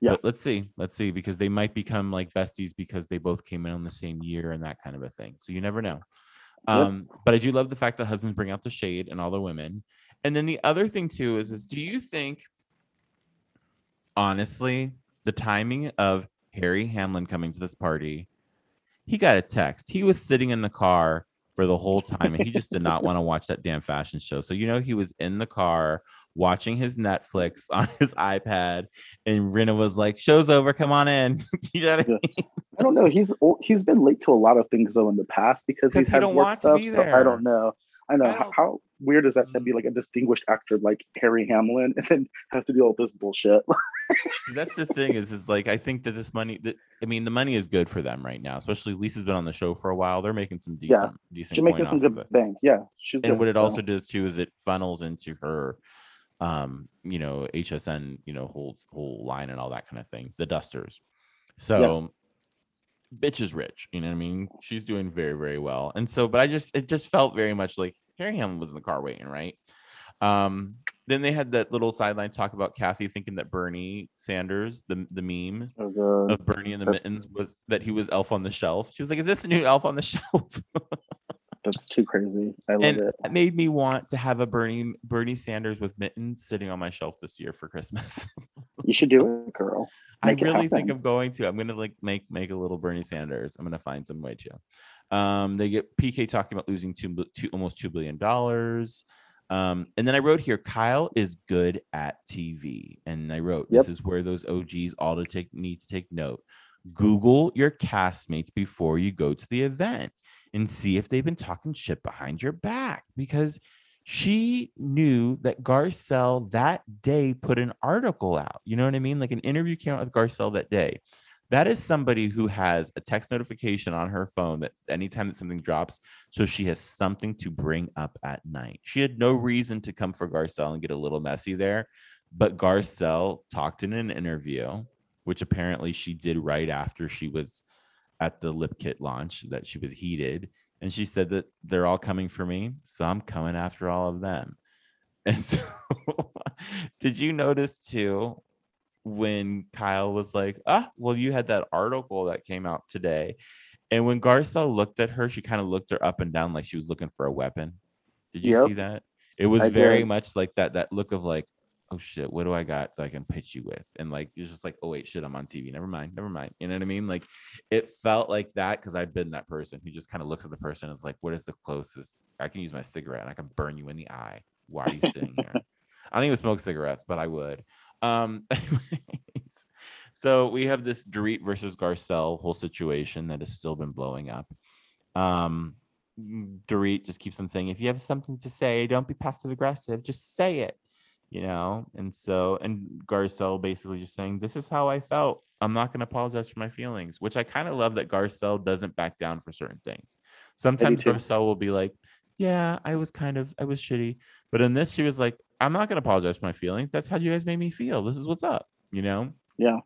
Yeah. But let's see. Let's see because they might become like besties because they both came in on the same year and that kind of a thing. So you never know. Yep. Um, but I do love the fact that husbands bring out the shade and all the women. And then the other thing too is is do you think honestly the timing of Harry Hamlin coming to this party, he got a text. He was sitting in the car for the whole time and he just did not want to watch that damn fashion show. So you know he was in the car watching his Netflix on his iPad and Rinna was like, "Show's over, come on in." you know what I mean? I don't know. He's he's been late to a lot of things though in the past because he's he had don't work want to stuff. be so I don't know. I know I how, how weird is that to be like a distinguished actor like Harry Hamlin and then have to do all this bullshit. That's the thing is is like I think that this money that I mean the money is good for them right now, especially Lisa's been on the show for a while. They're making some Yeah. decent decent She's making some good of bank. Yeah, she's and what it so. also does too is it funnels into her um you know hsn you know whole whole line and all that kind of thing the dusters so bitch is rich you know what i mean? She's doing very very well. And so but i just it just felt very much like harry hamlin was in the car waiting right? Um then they had that little sideline talk about kathy thinking that bernie sanders the the meme good. of bernie and the That's- mittens was that he was elf on the shelf. She was like is this a new elf on the shelf That's too crazy. I love and it. it made me want to have a Bernie Bernie Sanders with mittens sitting on my shelf this year for Christmas. You should do it, girl. I Make it really think. I'm going to. I'm gonna like make make a little Bernie Sanders. I'm gonna find some way to. Um, they get PK talking about losing two, two almost two billion dollars. Um, and then I wrote here, Kyle is good at TV, and I wrote Yep. this is where those OGs all to take need to take note. Google your castmates before you go to the event and see if they've been talking shit behind your back because she knew that Garcelle that day put an article out. You know what I mean? Like an interview came out with Garcelle that day. That is somebody who has a text notification on her phone that anytime that something drops, so she has something to bring up at night. She had no reason to come for Garcelle and get a little messy there, but Garcelle talked in an interview, which apparently she did right after she was at the lip kit launch that she was heated and she said that they're all coming for me so i'm coming after all of them and so did you notice too when kyle was like ah well you had that article that came out today and when garcelle looked at her she kind of looked her up and down like she was looking for a weapon did you Yep. see that it was I very did. much like that that look of like oh shit, what do I got that I can pitch you with? And like it's just like, oh wait, shit, I'm on TV. Never mind, never mind. You know what I mean? Like it felt like that because I've been that person who just kind of looks at the person and is like, what is the closest I can use my cigarette and I can burn you in the eye. Why are you sitting here? I don't even smoke cigarettes, but I would. Um anyways, so we have this Dorit versus Garcelle whole situation that has still been blowing up. Um Dorit just keeps on saying, if you have something to say, don't be passive aggressive, just say it you know and so and garcelle basically just saying this is how i felt i'm not going to apologize for my feelings which i kind of love that garcelle doesn't back down for certain things sometimes garcelle will be like yeah i was kind of i was shitty but in this she was like i'm not going to apologize for my feelings that's how you guys made me feel this is what's up you know Yeah.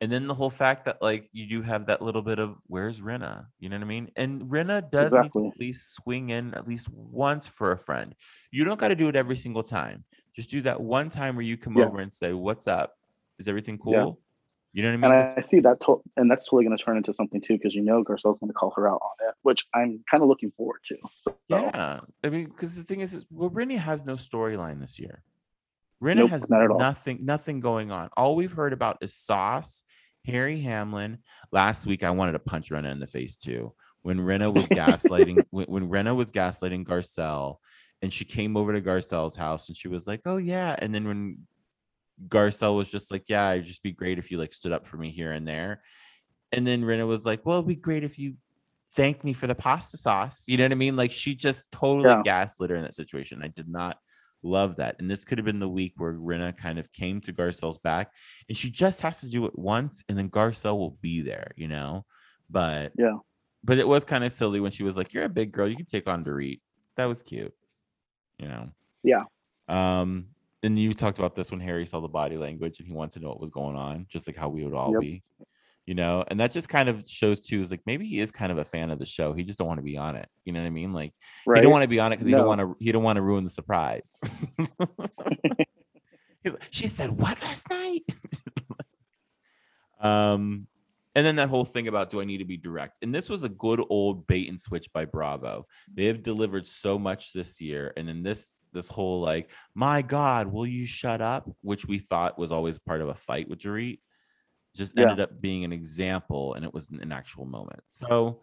and then the whole fact that like you do have that little bit of where's Rinna? You know what I mean? And Rinna does need Exactly. to at least swing in at least once for a friend. You don't got to do it every single time. Just do that one time where you come Yeah. over and say, "What's up? Is everything cool?" Yeah. You know what I mean? And I, I see that, to- and that's totally going to turn into something too, because you know Garcelle's going to call her out on it, which I'm kind of looking forward to. So, yeah. I mean, because the thing is, is well, Brittany has no storyline this year. Rinna Nope, has not nothing, nothing going on. All we've heard about is Sauce, Harry Hamlin. Last week, I wanted to punch Rinna in the face too. When Rinna was gaslighting, when, when was gaslighting Garcelle, and she came over to Garcelle's house, and she was like, "Oh yeah," and then when Garcelle was just like, "Yeah, it'd just be great if you like stood up for me here and there," and then Rinna was like, "Well, it'd be great if you." Thanked me for the pasta sauce. You know what I mean? Like she just totally Yeah. gaslit her in that situation. I did not love that. And this could have been the week where Rinna kind of came to Garcelle's back and she just has to do it once and then Garcelle will be there, you know? But Yeah. but it was kind of silly when she was like, You're a big girl, you can take on Dorit. That was cute, you know? Yeah. Um, and you talked about this when Harry saw the body language and he wants to know what was going on, just like how we would all Yep. be. You know, and that just kind of shows too is like maybe he is kind of a fan of the show. He just don't want to be on it. You know what I mean? Like Right. he don't want to be on it because he don't want to. He don't want to ruin the surprise. She said what last night? um, and then that whole thing about do I need to be direct? And this was a good old bait and switch by Bravo. Mm-hmm. They have delivered so much this year, and then this this whole like, my God, will you shut up? Which we thought was always part of a fight with Dorit, just Yeah. ended up being an example, and it was an actual moment. So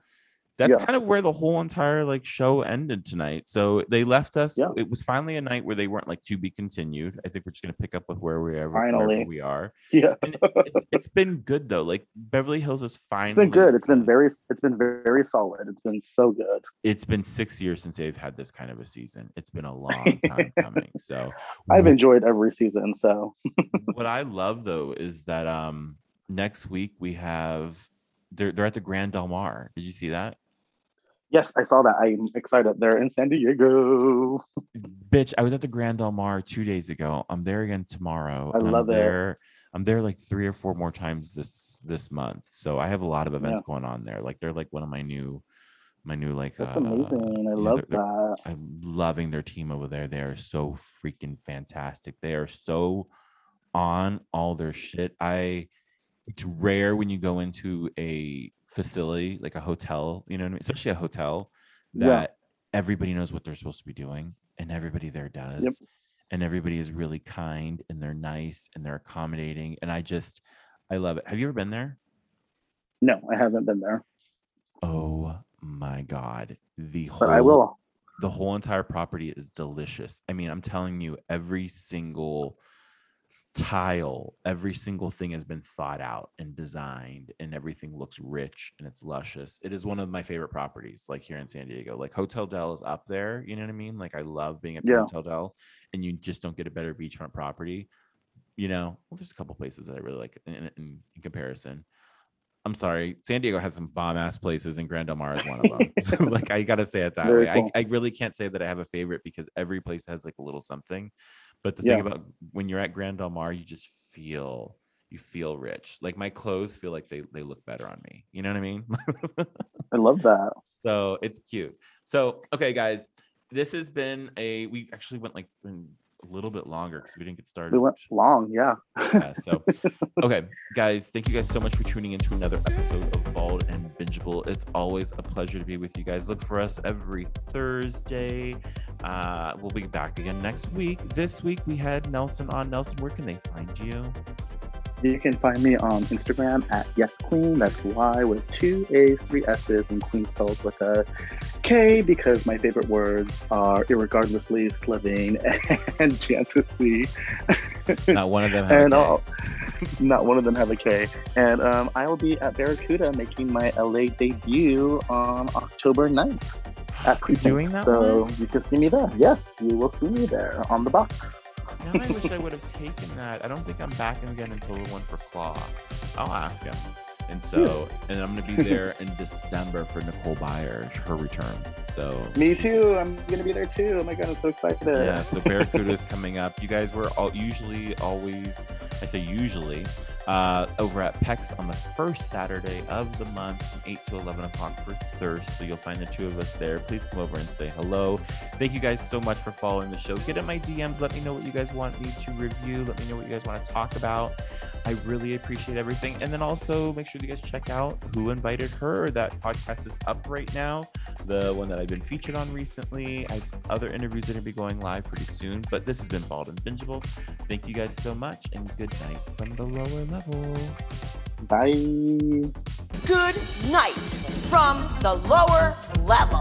that's Yeah. kind of where the whole entire like show ended tonight. So they left us. Yeah. It was finally a night where they weren't like to be continued. I think we're just gonna pick up with where we are. Finally. we are. Yeah. And it's, it's been good though. Like Beverly Hills is finally. It's been good. It's been very it's been very solid. It's been so good. It's been six years since they've had this kind of a season. It's been a long time coming. So I've enjoyed every season. So what I love though is that um next week we have they're they're at the Grand Del Mar. Did you see that? Yes, I saw that. I'm excited. They're in San Diego. Bitch, I was at the Grand Del Mar two days ago. I'm there again tomorrow. I love I'm it. there. I'm there like three or four more times this this month. So I have a lot of events Yeah. going on there. Like they're like one of my new my new like That's uh amazing. I love they're- they're- that. I'm loving their team over there. They are so freaking fantastic. They are so on all their shit. I it's rare when you go into a facility like a hotel, you know what I mean? Especially a hotel Yeah. that everybody knows what they're supposed to be doing and everybody there does. And everybody is really kind and they're nice and they're accommodating. And I just I love it. Have you ever been there? No, I haven't been there, Oh my god. The whole but I will. the whole entire property is delicious. I mean, I'm telling you, every single tile, every single thing has been thought out and designed, and everything looks rich and it's luscious. It is one of my favorite properties, like here in San Diego. Like Hotel Del is up there. You know what I mean? Like I love being at Yeah. Hotel Del, and you just don't get a better beachfront property. You know, well, there's a couple places that I really like in, in, in comparison. I'm sorry, San Diego has some bomb ass places, and Grand Del Mar is one of them. so, like, I gotta say it that Very way. cool. I, I really can't say that I have a favorite because every place has like a little something. But the thing about when you're at Grand Del Mar, you just feel you feel rich. Like my clothes feel like they they look better on me. You know what I mean? I love that. so it's cute. So okay, guys, this has been a we actually went like a little bit longer because we didn't get started. We went long. Yeah. Yeah, so okay, guys, thank you guys so much for tuning into another episode of Bald and Bingeable. It's always a pleasure to be with you guys. Look for us every Thursday. Uh, we'll be back again next week. This week we had Nelson on. Nelson, where can they find you? You can find me on Instagram at Yes Queen. That's Y with two A's, three S's, and Queen spelled with a K because my favorite words are irregardlessly, sliving, and fantasy. Not one of them. have a and K. all, not one of them have a K. And um, I will be at Barracuda making my LA debut on October 9th at Precinct. doing that So one? you can see me there. Yes, you will see me there on the box. Now I wish I would have taken that. I don't think I'm back again until the one for Claw. I'll ask him. And so, and I'm gonna be there in December for Nicole Byers, her return. So Me too. I'm gonna be there too. Oh my god, I'm so excited. Yeah, so Barracuda is coming up. You guys were all usually always, I say usually, uh, over at PEX on the first Saturday of the month from 8 to 11 o'clock for Thirst. So you'll find the two of us there. Please come over and say hello. Thank you guys so much for following the show. Get in my DMs. Let me know what you guys want me to review. Let me know what you guys want to talk about. I really appreciate everything. And then also make sure you guys check out Who Invited Her. That podcast is up right now. the one that I've been featured on recently. I have some other interviews that are going to be going live pretty soon. But this has been Bald and Bingeable. Thank you guys so much, and good night from the lower level. Bye. Good night from the lower level.